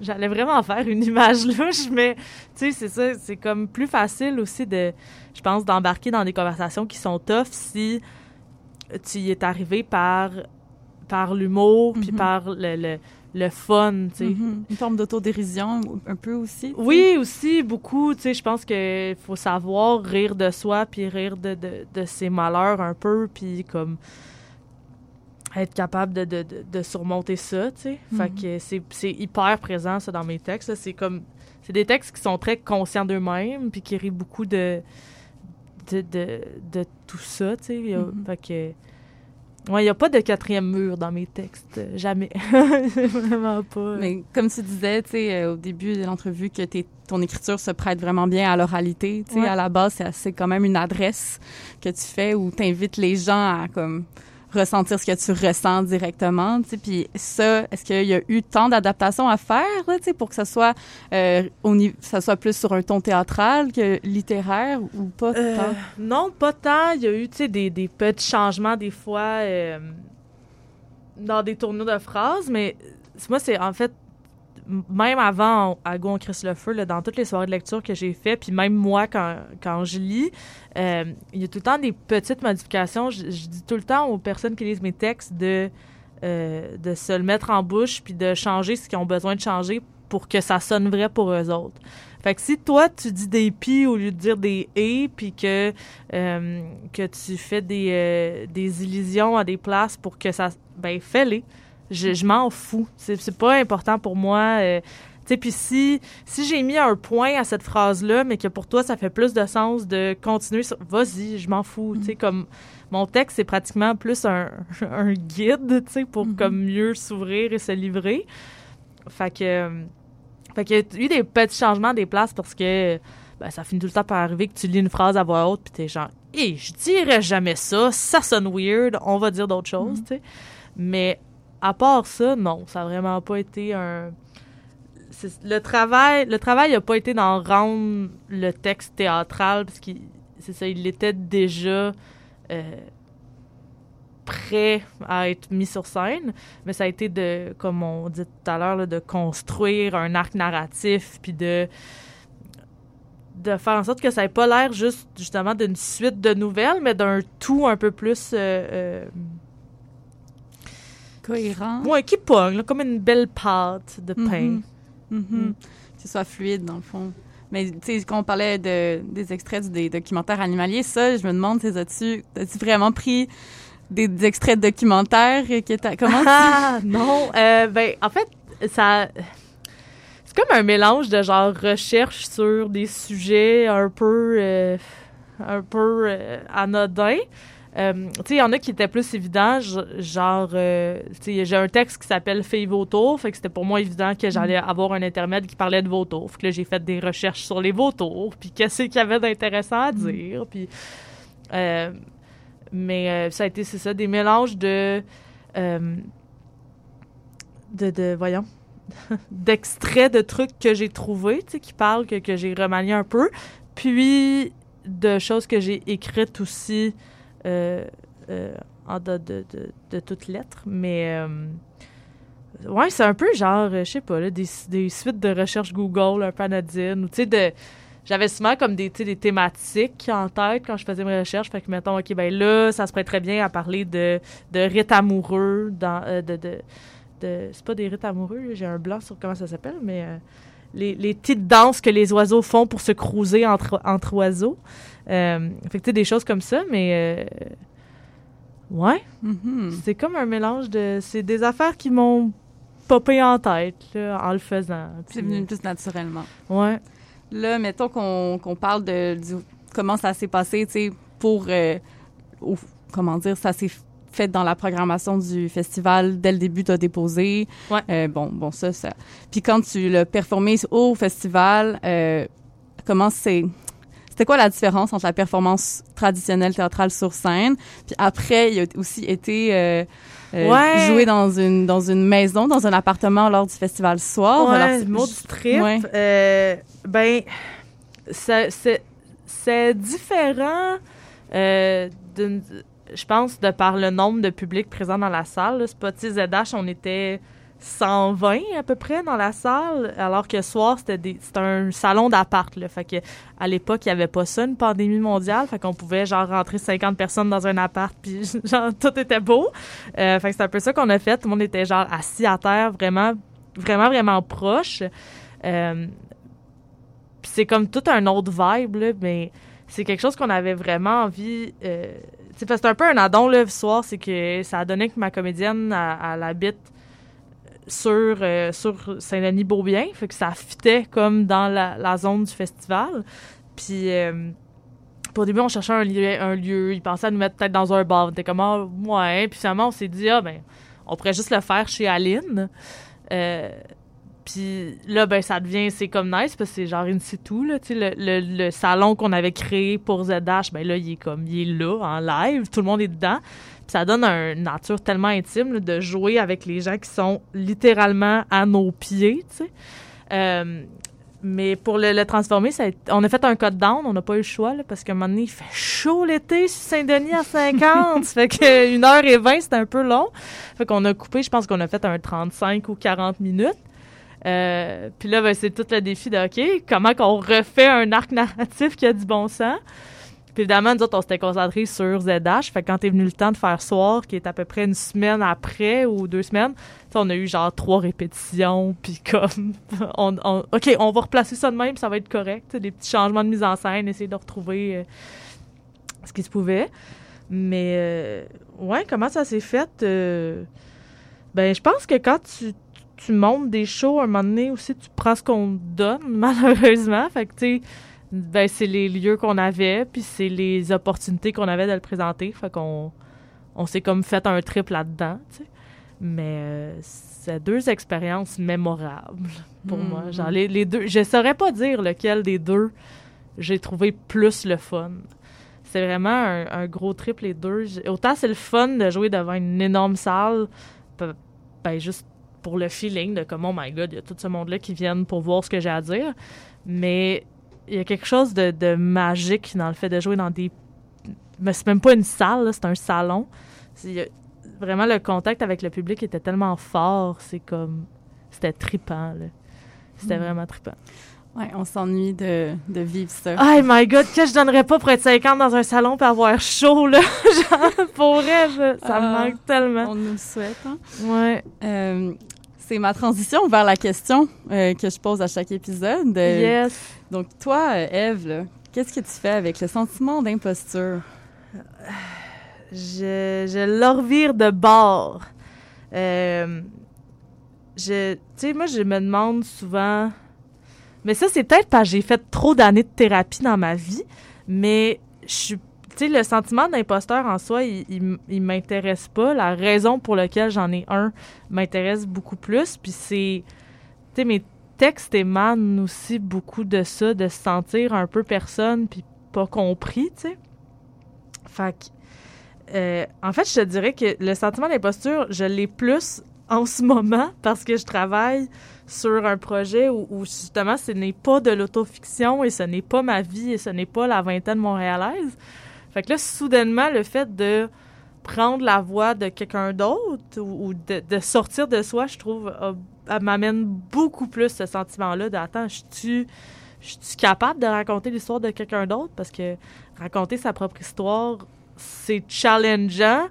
S7: J'allais vraiment faire une image louche, mais tu sais, c'est ça, c'est comme plus facile aussi de, je pense, d'embarquer dans des conversations qui sont tough si tu y es arrivé par, par l'humour, puis
S6: Mhm.
S7: par le, le, le fun, tu sais.
S6: Mhm. Une forme d'autodérision un peu aussi.
S7: Oui, aussi, beaucoup. Tu sais, je pense qu'il faut savoir rire de soi, puis rire de, de, de ses malheurs un peu, puis comme être capable de, de, de, surmonter ça, tu sais. Fait
S6: Mhm.
S7: que c'est c'est hyper présent, ça, dans mes textes. C'est comme... C'est des textes qui sont très conscients d'eux-mêmes, puis qui rient beaucoup de... De, de, tout ça, tu sais.
S6: Mhm.
S7: Fait que... Ouais, il n'y a pas de quatrième mur dans mes textes. euh, Jamais. (laughs) Vraiment pas.
S6: Mais comme tu disais, tu sais, euh, au début de l'entrevue, que t'es- ton écriture se prête vraiment bien à l'oralité. Tu sais,
S7: Ouais.
S6: à la base, c'est quand même une adresse que tu fais où t'invites les gens à comme ressentir ce que tu ressens directement. Puis ça, est-ce qu'il y a eu tant d'adaptations à faire, là, pour que ça soit euh, au niveau, ça soit plus sur un ton théâtral que littéraire ou pas
S7: Euh,
S6: tant?
S7: non, pas tant. Il y a eu des, des petits changements des fois euh, dans des tournures de phrases, mais moi, c'est en fait, même avant à Go on crisse le feu, dans toutes les soirées de lecture que j'ai fait, puis même moi, quand, quand je lis, euh, il y a tout le temps des petites modifications. Je, dis tout le temps aux personnes qui lisent mes textes de, euh, de se le mettre en bouche, puis de changer ce qu'ils ont besoin de changer pour que ça sonne vrai pour eux autres. Fait que si toi, tu dis des pi au lieu de dire des et, puis que, euh, que tu fais des, des illusions à des places pour que ça... Ben, fais-les. Je, je m'en fous. C'est pas important pour moi. euh, tu sais, puis si, si j'ai mis un point à cette phrase-là, mais que pour toi, ça fait plus de sens de continuer, sur- vas-y, je m'en fous. Tu sais, comme mon texte, c'est pratiquement plus un, (laughs) un guide, tu sais, pour comme mieux s'ouvrir et se livrer. Fait que, fait qu'il y a eu des petits changements des places parce que ben, ça finit tout le temps par arriver que tu lis une phrase à voix haute puis t'es genre, hé, je dirais jamais ça, ça sonne weird, on va dire d'autres choses, tu sais. Mais à part ça, non, ça a vraiment pas été un. Le travail, le travail a pas été d'en rendre le texte théâtral parce qu'il, c'est ça, il était déjà euh, prêt à être mis sur scène, mais ça a été de, comme on dit tout à l'heure, de construire un arc narratif puis de de faire en sorte que ça n'ait pas l'air juste justement d'une suite de nouvelles, mais d'un tout un peu plus euh, euh,
S6: Cohérent.
S7: ouais, qui pogne, là, comme une belle pâte de pain.
S6: Mhm. Mhm. Que ce soit fluide, dans le fond. Mais, tu sais, quand on parlait de, des extraits des documentaires animaliers, ça, je me demande, as-tu as-tu vraiment pris des, des extraits de documentaires? Que t'as- comment tu-
S7: Ah, (laughs) non. Euh, ben, en fait, ça. C'est comme un mélange de genre recherche sur des sujets un peu. euh, un peu euh, anodins. Euh, tu sais, il y en a qui étaient plus évidents, genre, euh, tu sais, j'ai un texte qui s'appelle Fille vautours, fait que c'était pour moi évident que j'allais avoir un intermède qui parlait de vautours. Fait que là, j'ai fait des recherches sur les vautours, puis qu'est-ce qu'il y avait d'intéressant à dire, puis... euh, mais euh, ça a été, c'est ça, des mélanges de... de, de, voyons, (laughs) d'extraits de trucs que j'ai trouvés, tu sais, qui parlent, que, que j'ai remanié un peu, puis de choses que j'ai écrites aussi euh, euh, en de, de, de, toutes lettres, mais... euh, ouais, c'est un peu genre, je sais pas, là, des, des suites de recherche Google un peu anodines, ou tu sais, de... J'avais souvent comme des, des thématiques en tête quand je faisais mes recherches. Fait que, mettons, OK, ben là, ça se prête très bien à parler de, de rites amoureux, dans, de, de, c'est pas des rites amoureux, j'ai un blanc sur comment ça s'appelle, mais les, les petites danses que les oiseaux font pour se cruiser entre, entre oiseaux. Euh, fait que tu sais, des choses comme ça, mais euh, ouais, c'est comme un mélange de, c'est des affaires qui m'ont popé en tête là, en le faisant.
S6: C'est venu plus naturellement.
S7: Ouais.
S6: Là, mettons qu'on parle de du- comment ça s'est passé, tu sais, pour euh, au- comment dire, ça s'est fait dans la programmation du festival dès le début, tu as déposé. Euh, bon, bon, ça, ça. Puis quand tu l'as performé au festival, euh, comment c'est. C'était quoi la différence entre la performance traditionnelle théâtrale sur scène, puis après, il a aussi été euh, euh,
S7: Ouais.
S6: dans une dans une maison, dans un appartement lors du festival soir.
S7: Ouais,
S6: Alors,
S7: maudit trip.
S6: Ouais.
S7: Euh, ben, c'est c'est différent euh, d'une- je pense, de par le nombre de publics présents dans la salle. Spotty ZH, on était 120 à peu près dans la salle, alors que soir, c'était un salon d'appart. Fait que à l'époque, il n'y avait pas ça, une pandémie mondiale. Fait qu'on pouvait genre rentrer 50 personnes dans un appart, puis (laughs) genre tout était beau. Euh, fait que c'est un peu ça qu'on a fait. Tout le monde était genre assis à terre, vraiment, vraiment, vraiment proche. Euh, c'est comme tout un autre vibe, mais c'est quelque chose qu'on avait vraiment envie. Euh, c'est un peu un addon, là, ce soir, c'est que ça a donné que ma comédienne, elle, habite sur, euh, sur Saint-Denis-Beaubien, fait que ça fitait comme dans la, la zone du festival. Puis. euh, pour au début, on cherchait un lieu, un lieu. Ils pensaient à nous mettre peut-être dans un bar. On était comme, ah, ouais. Puis finalement, on s'est dit, ah, ben, on pourrait juste le faire chez Aline. Euh, puis là, ben, ça devient, c'est comme nice parce que c'est genre in situ, là. Tu sais, le, le, le salon qu'on avait créé pour ZH, ben là, il est comme, il est là, en live. Tout le monde est dedans. Puis ça donne un- une nature tellement intime, là, de jouer avec les gens qui sont littéralement à nos pieds, tu sais. Euh, mais pour le, le transformer, ça a été- on a fait un code down, on n'a pas eu le choix, là, parce qu'à un moment donné, il fait chaud l'été sur Saint-Denis à 50. ça (laughs) fait que 1h20, c'était un peu long. Fait qu'on a coupé, je pense qu'on a fait un 35 ou 40 minutes. Euh, puis là, ben, c'est tout le défi de, OK, comment qu'on refait un arc narratif qui a du bon sens? Puis évidemment, nous autres, on s'était concentrés sur ZH. Fait que quand est venu le temps de faire soir, qui est à peu près une semaine après ou deux semaines, on a eu genre trois répétitions. Puis comme, (laughs) on, OK, on va replacer ça de même, ça va être correct. Des petits changements de mise en scène, essayer de retrouver euh, ce qui se pouvait. Mais, euh, ouais, comment ça s'est fait? euh, ben, je pense que quand tu, tu montes des shows, à un moment donné aussi, tu prends ce qu'on te donne, (laughs) malheureusement. Fait que, tu sais, ben, c'est les lieux qu'on avait, puis c'est les opportunités qu'on avait de le présenter. Fait qu'on on s'est comme fait un trip là-dedans, tu sais. Mais euh, c'est deux expériences mémorables pour
S6: Mhm.
S7: moi. Genre, les, les deux, je saurais pas dire lequel des deux j'ai trouvé plus le fun. C'est vraiment un, un gros trip, les deux. Autant c'est le fun de jouer devant une énorme salle, ben juste pour le feeling de comme, oh my god, il y a tout ce monde-là qui viennent pour voir ce que j'ai à dire. Mais il y a quelque chose de, de magique dans le fait de jouer dans des. Mais c'est même pas une salle, c'est un salon. A- Vraiment, le contact avec le public était tellement fort. C'est comme. C'était trippant, là. C'était
S6: Mm.
S7: vraiment trippant.
S6: Ouais, on s'ennuie de, de vivre ça.
S7: Oh my god, que je donnerais pas pour être 50 dans un salon pour avoir chaud, là? (laughs) Genre, pour je- ça me
S6: Ah,
S7: manque tellement.
S6: On nous le souhaite. Hein?
S7: Ouais.
S6: Euh, c'est ma transition vers la question euh, que je pose à chaque épisode. Euh,
S7: Yes.
S6: Donc, toi, euh, Eve, là, qu'est-ce que tu fais avec le sentiment d'imposture?
S7: Je, je le revire de bord. Euh, je, tu sais, moi, je me demande souvent. Mais ça, c'est peut-être parce que j'ai fait trop d'années de thérapie dans ma vie. Mais je suis. Sais, le sentiment d'imposteur en soi, il, il m'intéresse pas. La raison pour laquelle j'en ai un m'intéresse beaucoup plus. Puis c'est. Tu sais, mes textes émanent aussi beaucoup de ça, de se sentir un peu personne, puis pas compris, tu sais. Fait que. Euh, en fait, je te dirais que le sentiment d'imposture, je l'ai plus en ce moment parce que je travaille sur un projet où, justement ce n'est pas de l'autofiction et ce n'est pas ma vie et ce n'est pas la vingtaine montréalaise. Fait que là, soudainement, le fait de prendre la voix de quelqu'un d'autre ou, de, sortir de soi, je trouve, m'amène beaucoup plus ce sentiment-là de attends, je suis je suis capable de raconter l'histoire de quelqu'un d'autre? Parce que raconter sa propre histoire, c'est challengeant,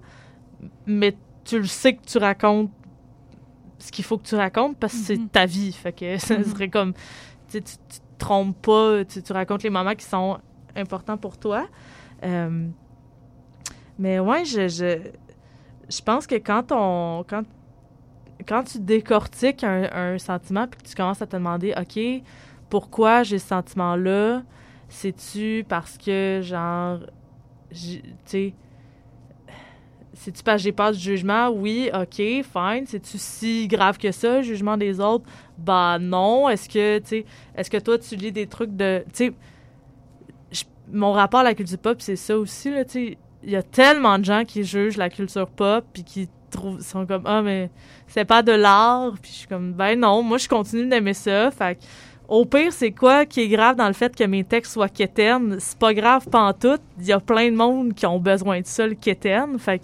S7: mais tu le sais que tu racontes ce qu'il faut que tu racontes parce que c'est ta vie. Fait que ça
S6: Mhm.
S7: serait comme, tu sais, tu tu te trompes pas, tu, tu racontes les moments qui sont importants pour toi. Euh, mais ouais, je, je, je pense que quand on, quand, quand tu décortiques un, un sentiment puis que tu commences à te demander, OK, pourquoi j'ai ce sentiment-là? C'est-tu parce que, genre, tu sais, c'est-tu parce que j'ai peur du jugement? Oui, OK, fine. C'est-tu si grave que ça, le jugement des autres? Bah non. Est-ce que, tu est-ce que toi, tu lis des trucs de... Tu mon rapport à la culture pop, c'est ça aussi, là, tu sais. Il y a tellement de gens qui jugent la culture pop puis qui trouvent, sont comme, ah, mais c'est pas de l'art. Puis je suis comme, ben non, moi, je continue d'aimer ça. Fait que, au pire, c'est quoi qui est grave dans le fait que mes textes soient quétaines? C'est pas grave pantoute. Il y a plein de monde qui ont besoin de ça, le quétaine. Fait que,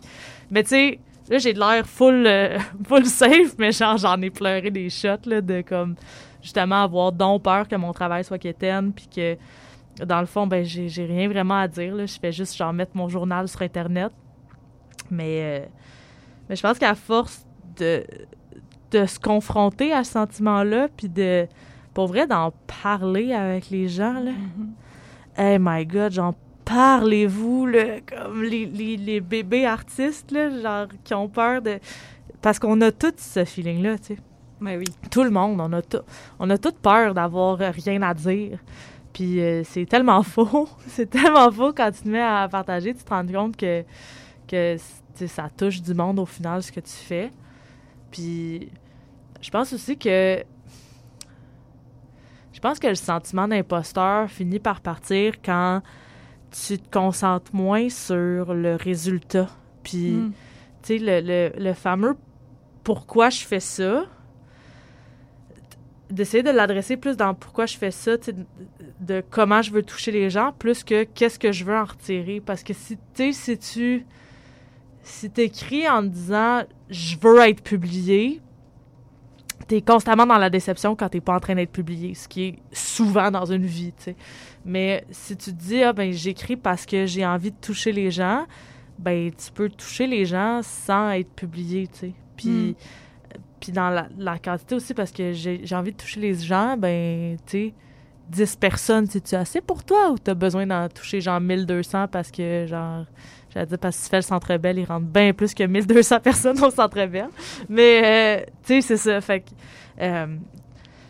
S7: mais tu sais, là, j'ai de l'air full, euh, (laughs) full safe, mais genre, j'en ai pleuré des shots, là, de comme, justement, avoir donc peur que mon travail soit quétaine, puis que, dans le fond, ben, j'ai j'ai rien vraiment à dire. Je fais juste, genre, mettre mon journal sur Internet. Mais, euh, mais je pense qu'à force de, de se confronter à ce sentiment-là, puis de, pour vrai, d'en parler avec les gens, là. Hey my God, genre, parlez-vous, comme les, les, les bébés artistes, là, genre, qui ont peur de... Parce qu'on a tout ce feeling-là, tu sais.
S6: Mais oui.
S7: Tout le monde, on a tout, on a toute peur d'avoir rien à dire. Puis euh, c'est tellement (laughs) faux. c'est tellement faux quand tu te mets à partager, tu te rends compte que, que ça touche du monde au final, ce que tu fais. Puis je pense aussi que je pense que le sentiment d'imposteur finit par partir quand tu te concentres moins sur le résultat. Puis,
S6: Mm.
S7: tu sais, le, le, le fameux pourquoi je fais ça, d'essayer de l'adresser plus dans pourquoi je fais ça, de, de comment je veux toucher les gens, plus que qu'est-ce que je veux en retirer. Parce que si, tu sais, si tu si t'écris en disant je veux être publié, t'es constamment dans la déception quand t'es pas en train d'être publié, ce qui est souvent dans une vie, tu sais. Mais si tu te dis, ah ben j'écris parce que j'ai envie de toucher les gens, ben tu peux toucher les gens sans être publié, tu sais. Puis,
S6: Mm.
S7: puis dans la, la quantité aussi, parce que j'ai j'ai envie de toucher les gens, ben tu sais, 10 personnes, c'est-tu assez pour toi ou t'as besoin d'en toucher genre 1200 parce que genre J'allais dire parce que si tu fais le Centre Bell, il rentre bien plus que 1200 (laughs) personnes au Centre Bell. Mais, euh, tu sais, c'est ça. Fait que, euh,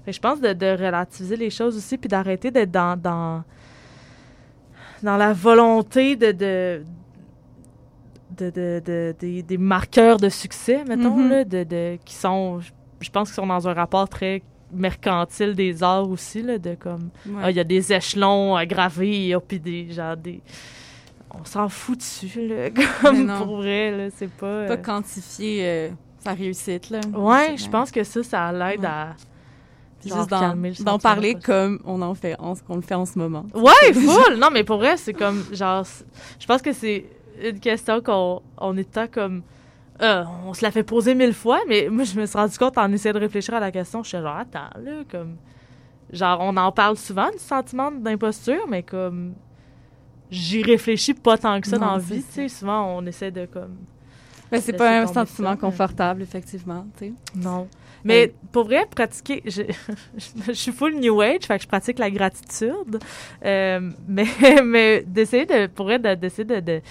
S7: fait que je pense de, de relativiser les choses aussi, puis d'arrêter d'être dans, dans, dans la volonté de, de, de, de- de- des, des marqueurs de succès, mettons,
S6: Mhm.
S7: là, de, de, qui sont, je- je pense qu'ils sont dans un rapport très mercantile des arts aussi, là, de comme,
S6: Ouais.
S7: ah, il y a des échelons à graver, ah, puis des, genre, des... On s'en fout dessus, là, (laughs) comme pour vrai, là, c'est pas...
S6: Pas
S7: euh,
S6: quantifier euh, sa réussite, là.
S7: Ouais, je pense que ça, ça l'aide à... Genre,
S6: juste d'en, parler
S7: de-
S6: comme on en fait, en- qu'on le fait en ce moment. (laughs)
S7: Ouais, full! non, mais pour vrai, c'est comme, genre, je pense que c'est une question qu'on on est temps comme... euh, on se la fait poser mille fois, mais moi, je me suis rendu compte en essayant de réfléchir à la question, je suis genre, attends, là, comme... Genre, on en parle souvent du sentiment d'imposture, mais comme... J'y réfléchis pas tant que ça
S6: Non,
S7: dans la vie, tu sais. Souvent, on essaie de, comme...
S6: Mais c'est pas un sentiment
S7: ça, mais-
S6: confortable, effectivement, tu sais.
S7: Non. Mais pour vrai, pratiquer, je, (laughs) je suis full New Age, fait que je pratique la gratitude. Euh, mais (laughs) mais d'essayer de, pour vrai, d'essayer de, de-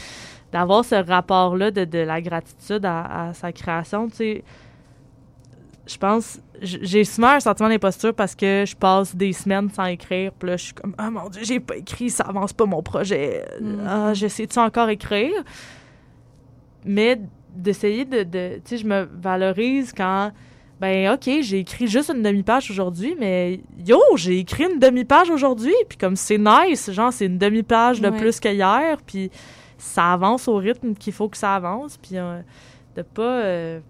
S7: d'avoir ce rapport-là de, de la gratitude à, à sa création, tu sais. Je pense, j'ai souvent un sentiment d'imposture parce que je passe des semaines sans écrire, puis là, je suis comme, ah mon Dieu, j'ai pas écrit, ça avance pas mon projet.
S6: Mhm.
S7: Ah, j'essaie-tu encore écrire? mais d'essayer de, de tu sais je me valorise quand ben ok j'ai écrit juste une demi-page aujourd'hui mais yo j'ai écrit une demi-page aujourd'hui puis comme c'est nice genre c'est une demi-page de
S6: Ouais.
S7: plus qu'hier puis ça avance au rythme qu'il faut que ça avance puis euh, de pas euh,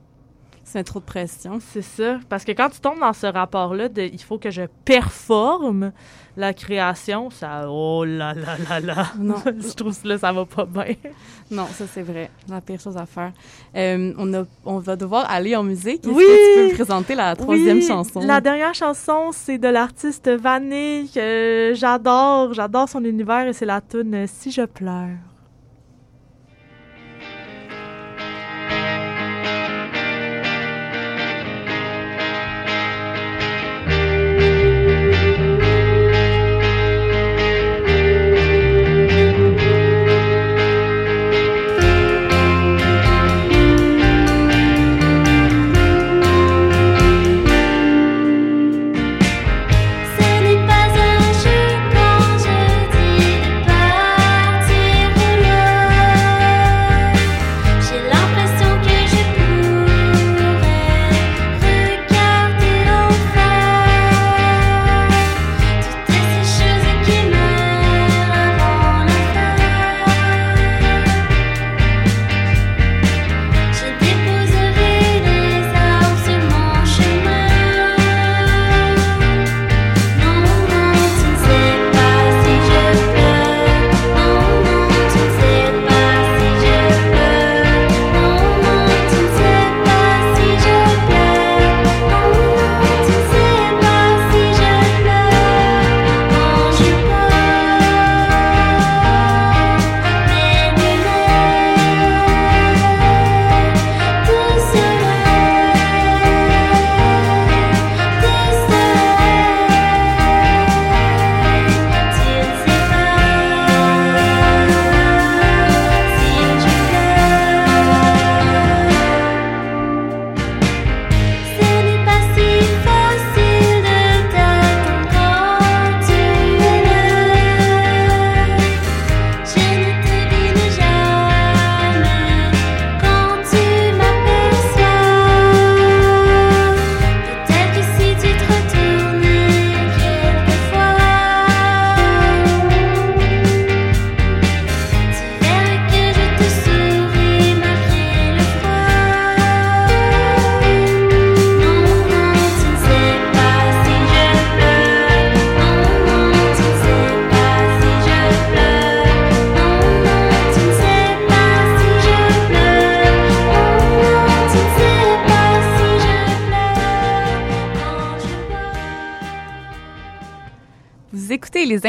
S6: c'est trop de pression
S7: c'est ça parce que quand tu tombes dans ce rapport là de il faut que je performe la création ça oh là là là là
S6: Non. (laughs)
S7: je trouve que là ça va pas bien
S6: Non, ça c'est vrai. La pire chose à faire. Euh, on, a, on va devoir aller en musique.
S7: Oui!
S6: que tu peux me présenter la troisième
S7: Oui,
S6: chanson?
S7: La dernière chanson, c'est de l'artiste Vanille que j'adore. J'adore son univers et c'est la tune Si je pleure.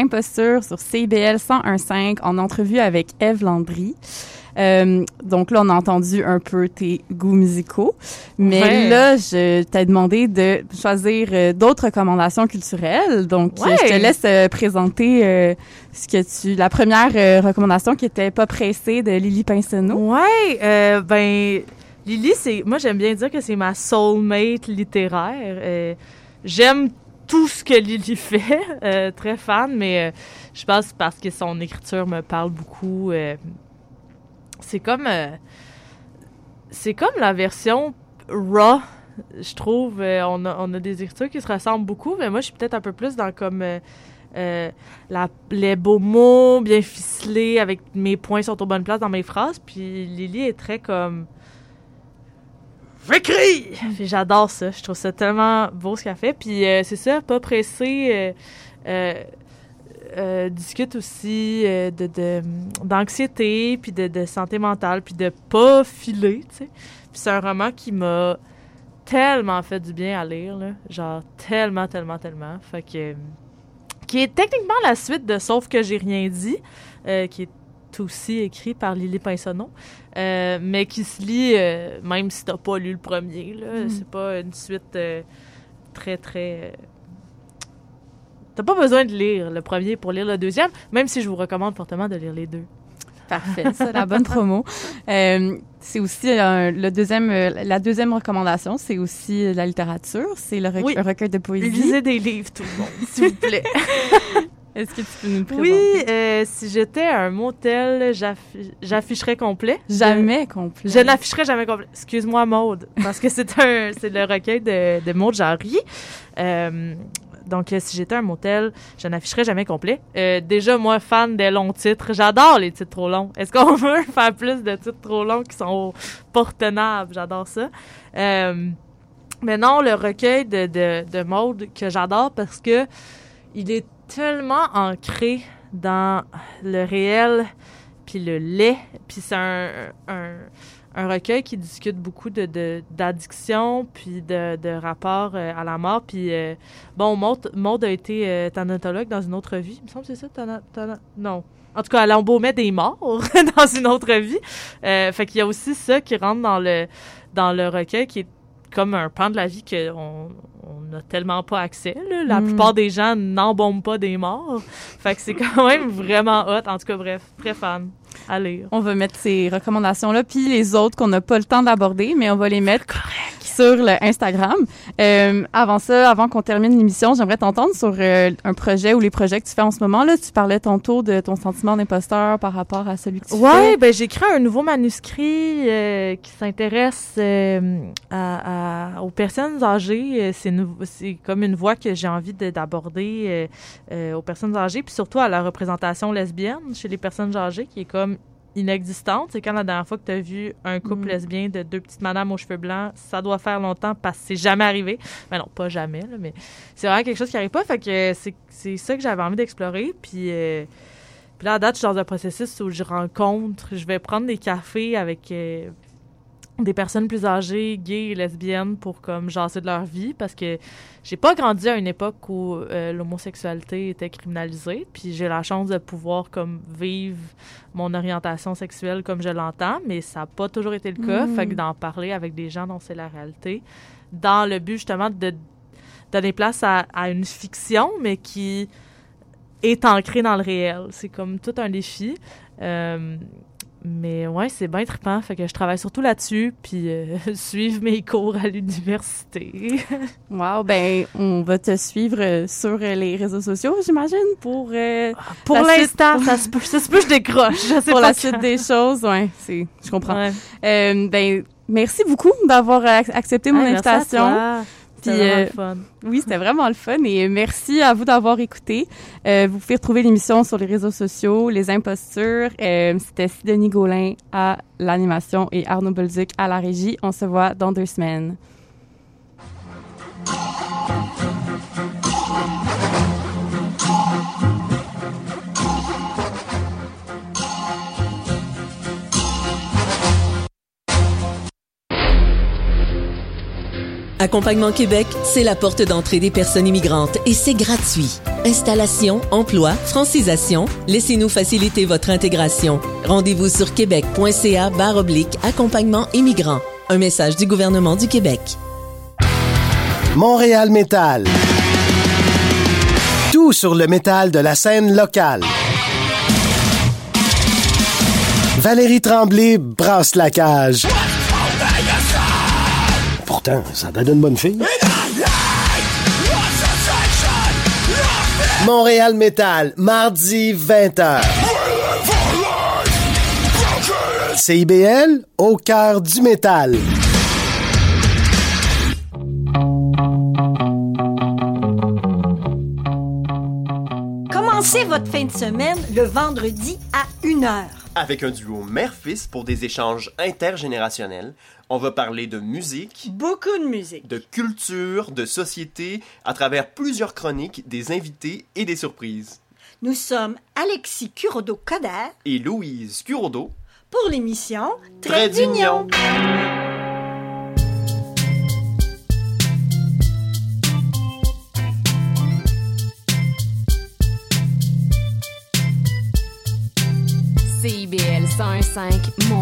S6: Impostures sur CBL 101.5 en entrevue avec Eve Landry. Euh, donc là, on a entendu un peu tes goûts musicaux. Mais
S7: Ouais.
S6: là, je t'ai demandé de choisir euh, d'autres recommandations culturelles. Donc,
S7: Ouais.
S6: je te laisse euh, présenter ce que tu... La première recommandation qui était Pas pressée de Lily Pinsonneau.
S7: Ouais, ben Lily, c'est moi j'aime bien dire que c'est ma soulmate littéraire. J'aime tout ce que Lily (laughs) fait, euh, très fan, mais euh, je pense parce que son écriture me parle beaucoup. euh, c'est comme c'est comme la version raw. Je trouve, on, a, on a des écritures qui se ressemblent beaucoup, mais moi je suis peut-être un peu plus dans comme les beaux mots bien ficelés avec mes points sont aux bonnes places dans mes phrases. Puis Lily est très comme. J'écris! J'adore ça. Je trouve ça tellement beau ce qu'elle fait. Puis euh, c'est ça, pas pressé. euh, euh, discute aussi de, d'anxiété, puis de, de santé mentale, puis de pas filer. Puis c'est un roman qui m'a tellement fait du bien à lire, là. Genre, tellement, tellement, tellement. Fait que qui est techniquement la suite de Sauf que j'ai rien dit, qui est aussi écrit par Lily Pinsonneau, euh, mais qui se lit, euh, même si t'as pas lu le premier, là,
S6: Mm.
S7: c'est pas une suite euh, très, très... euh, T'as pas besoin de lire le premier pour lire le deuxième, même si je vous recommande fortement de lire les deux.
S6: Parfait, (laughs) c'est la bonne promo. (laughs) Euh, c'est aussi euh, le deuxième, euh, la deuxième recommandation, c'est aussi la littérature. C'est le rec-
S7: Oui.
S6: un recueil de poésie.
S7: Lisez des livres, tout le monde, s'il vous plaît. (laughs)
S6: Est-ce que tu peux nous le présenter?
S7: Oui, euh, si j'étais un motel, j'affi- j'afficherais complet.
S6: Jamais complet.
S7: Je n'afficherais jamais complet. Excuse-moi, Maude, parce que c'est un, (laughs) c'est le recueil de, de Maude Jarry. Euh, donc, euh, si j'étais un motel, je n'afficherais jamais complet. Euh, déjà, moi, fan des longs titres, j'adore les titres trop longs. Est-ce qu'on (laughs) veut faire plus de titres trop longs qui sont pas retenables? J'adore ça. Euh, mais non, le recueil de, de, de Maude que j'adore parce que il est tellement ancré dans le réel puis le lait. Puis c'est un, un, un recueil qui discute beaucoup de, de- d'addiction puis de, de rapport euh, à la mort. Puis euh, bon, Maud, a été euh, dans une autre vie. Me semble que c'est ça, thana- thana- non. En tout cas, elle embaumait des morts (laughs) dans une autre vie. Euh, fait qu'il y a aussi ça qui rentre dans le, dans le recueil qui est comme un pan de la vie qu'on on n'a tellement pas accès. là. La
S6: Mm.
S7: plupart des gens n'embaument pas des morts. Fait que c'est quand (laughs) même vraiment hot. En tout cas, bref, très fan lire.
S6: On va mettre ces recommandations-là, puis les autres qu'on n'a pas le temps d'aborder, mais on va les mettre sur le Instagram. Euh, avant ça, avant qu'on termine l'émission, j'aimerais t'entendre sur euh, un projet ou les projets que tu fais en ce moment. Là, tu parlais tantôt de ton sentiment d'imposteur par rapport à celui que tu
S7: Ouais,
S6: fais.
S7: ben j'ai écrit un nouveau manuscrit euh, qui s'intéresse à, à- aux personnes âgées. C'est c'est comme une voie que j'ai envie de- d'aborder euh, euh, aux personnes âgées, puis surtout à la représentation lesbienne chez les personnes âgées, qui est comme inexistante. C'est quand la dernière fois que tu as vu un couple
S6: Mm.
S7: lesbien de deux petites madames aux cheveux blancs, ça doit faire longtemps parce que c'est jamais arrivé. Mais non, pas jamais, là, mais c'est vraiment quelque chose qui arrive pas. Fait que c'est c'est ça que j'avais envie d'explorer. Puis euh, puis là, à date, je suis dans un processus où je rencontre, je vais prendre des cafés avec euh, des personnes plus âgées, gays et lesbiennes pour comme jaser de leur vie parce que j'ai pas grandi à une époque où euh, l'homosexualité était criminalisée, puis j'ai la chance de pouvoir comme vivre mon orientation sexuelle comme je l'entends, mais ça n'a pas toujours été le cas,
S6: Mm.
S7: fait que d'en parler avec des gens dont c'est la réalité, dans le but justement de donner place à, à une fiction, mais qui est ancrée dans le réel. C'est comme tout un défi. Euh, mais ouais, c'est bien trippant. Fait que je travaille surtout là-dessus, puis euh, (laughs) suivre mes cours à l'université. (laughs)
S6: Wow, ben on va te suivre euh, sur euh, les réseaux sociaux, j'imagine, pour euh,
S7: Pour l'instant, ça se peut, ça se peut, je décroche. Je sais
S6: pour
S7: pas
S6: la suite des choses, ouais, c'est, je comprends.
S7: Ouais.
S6: Euh, ben merci beaucoup d'avoir ac- accepté mon
S7: Hey,
S6: invitation. Puis,
S7: vraiment
S6: euh,
S7: le fun.
S6: Oui, c'était vraiment le fun et merci à vous d'avoir écouté. Euh, vous pouvez retrouver l'émission sur les réseaux sociaux, Les Impostures. Euh, C'était Sidonie Gaulin à l'animation et Arnaud Bolduc à la régie. On se voit dans deux semaines.
S14: Accompagnement Québec, c'est la porte d'entrée des personnes immigrantes et c'est gratuit. Installation, emploi, francisation, laissez-nous faciliter votre intégration. Rendez-vous sur québec.ca oblique accompagnement immigrant. Un message du gouvernement du Québec.
S9: Montréal Métal. Tout sur le métal de la scène locale. Valérie Tremblay brasse la cage. Pourtant, ça donne une bonne fille. Montréal Métal, mardi 20h. CIBL, au cœur du métal.
S15: Votre fin de semaine le vendredi à 1h.
S16: Avec un duo mère-fils pour des échanges intergénérationnels. On va parler de musique.
S15: Beaucoup de musique.
S16: De culture, de société, à travers plusieurs chroniques, des invités et des surprises.
S15: Nous sommes Alexis Curodo-Coder
S16: Et Louise Curodo.
S15: pour l'émission
S16: Trait d'union.
S13: CIBL 105 Montréal.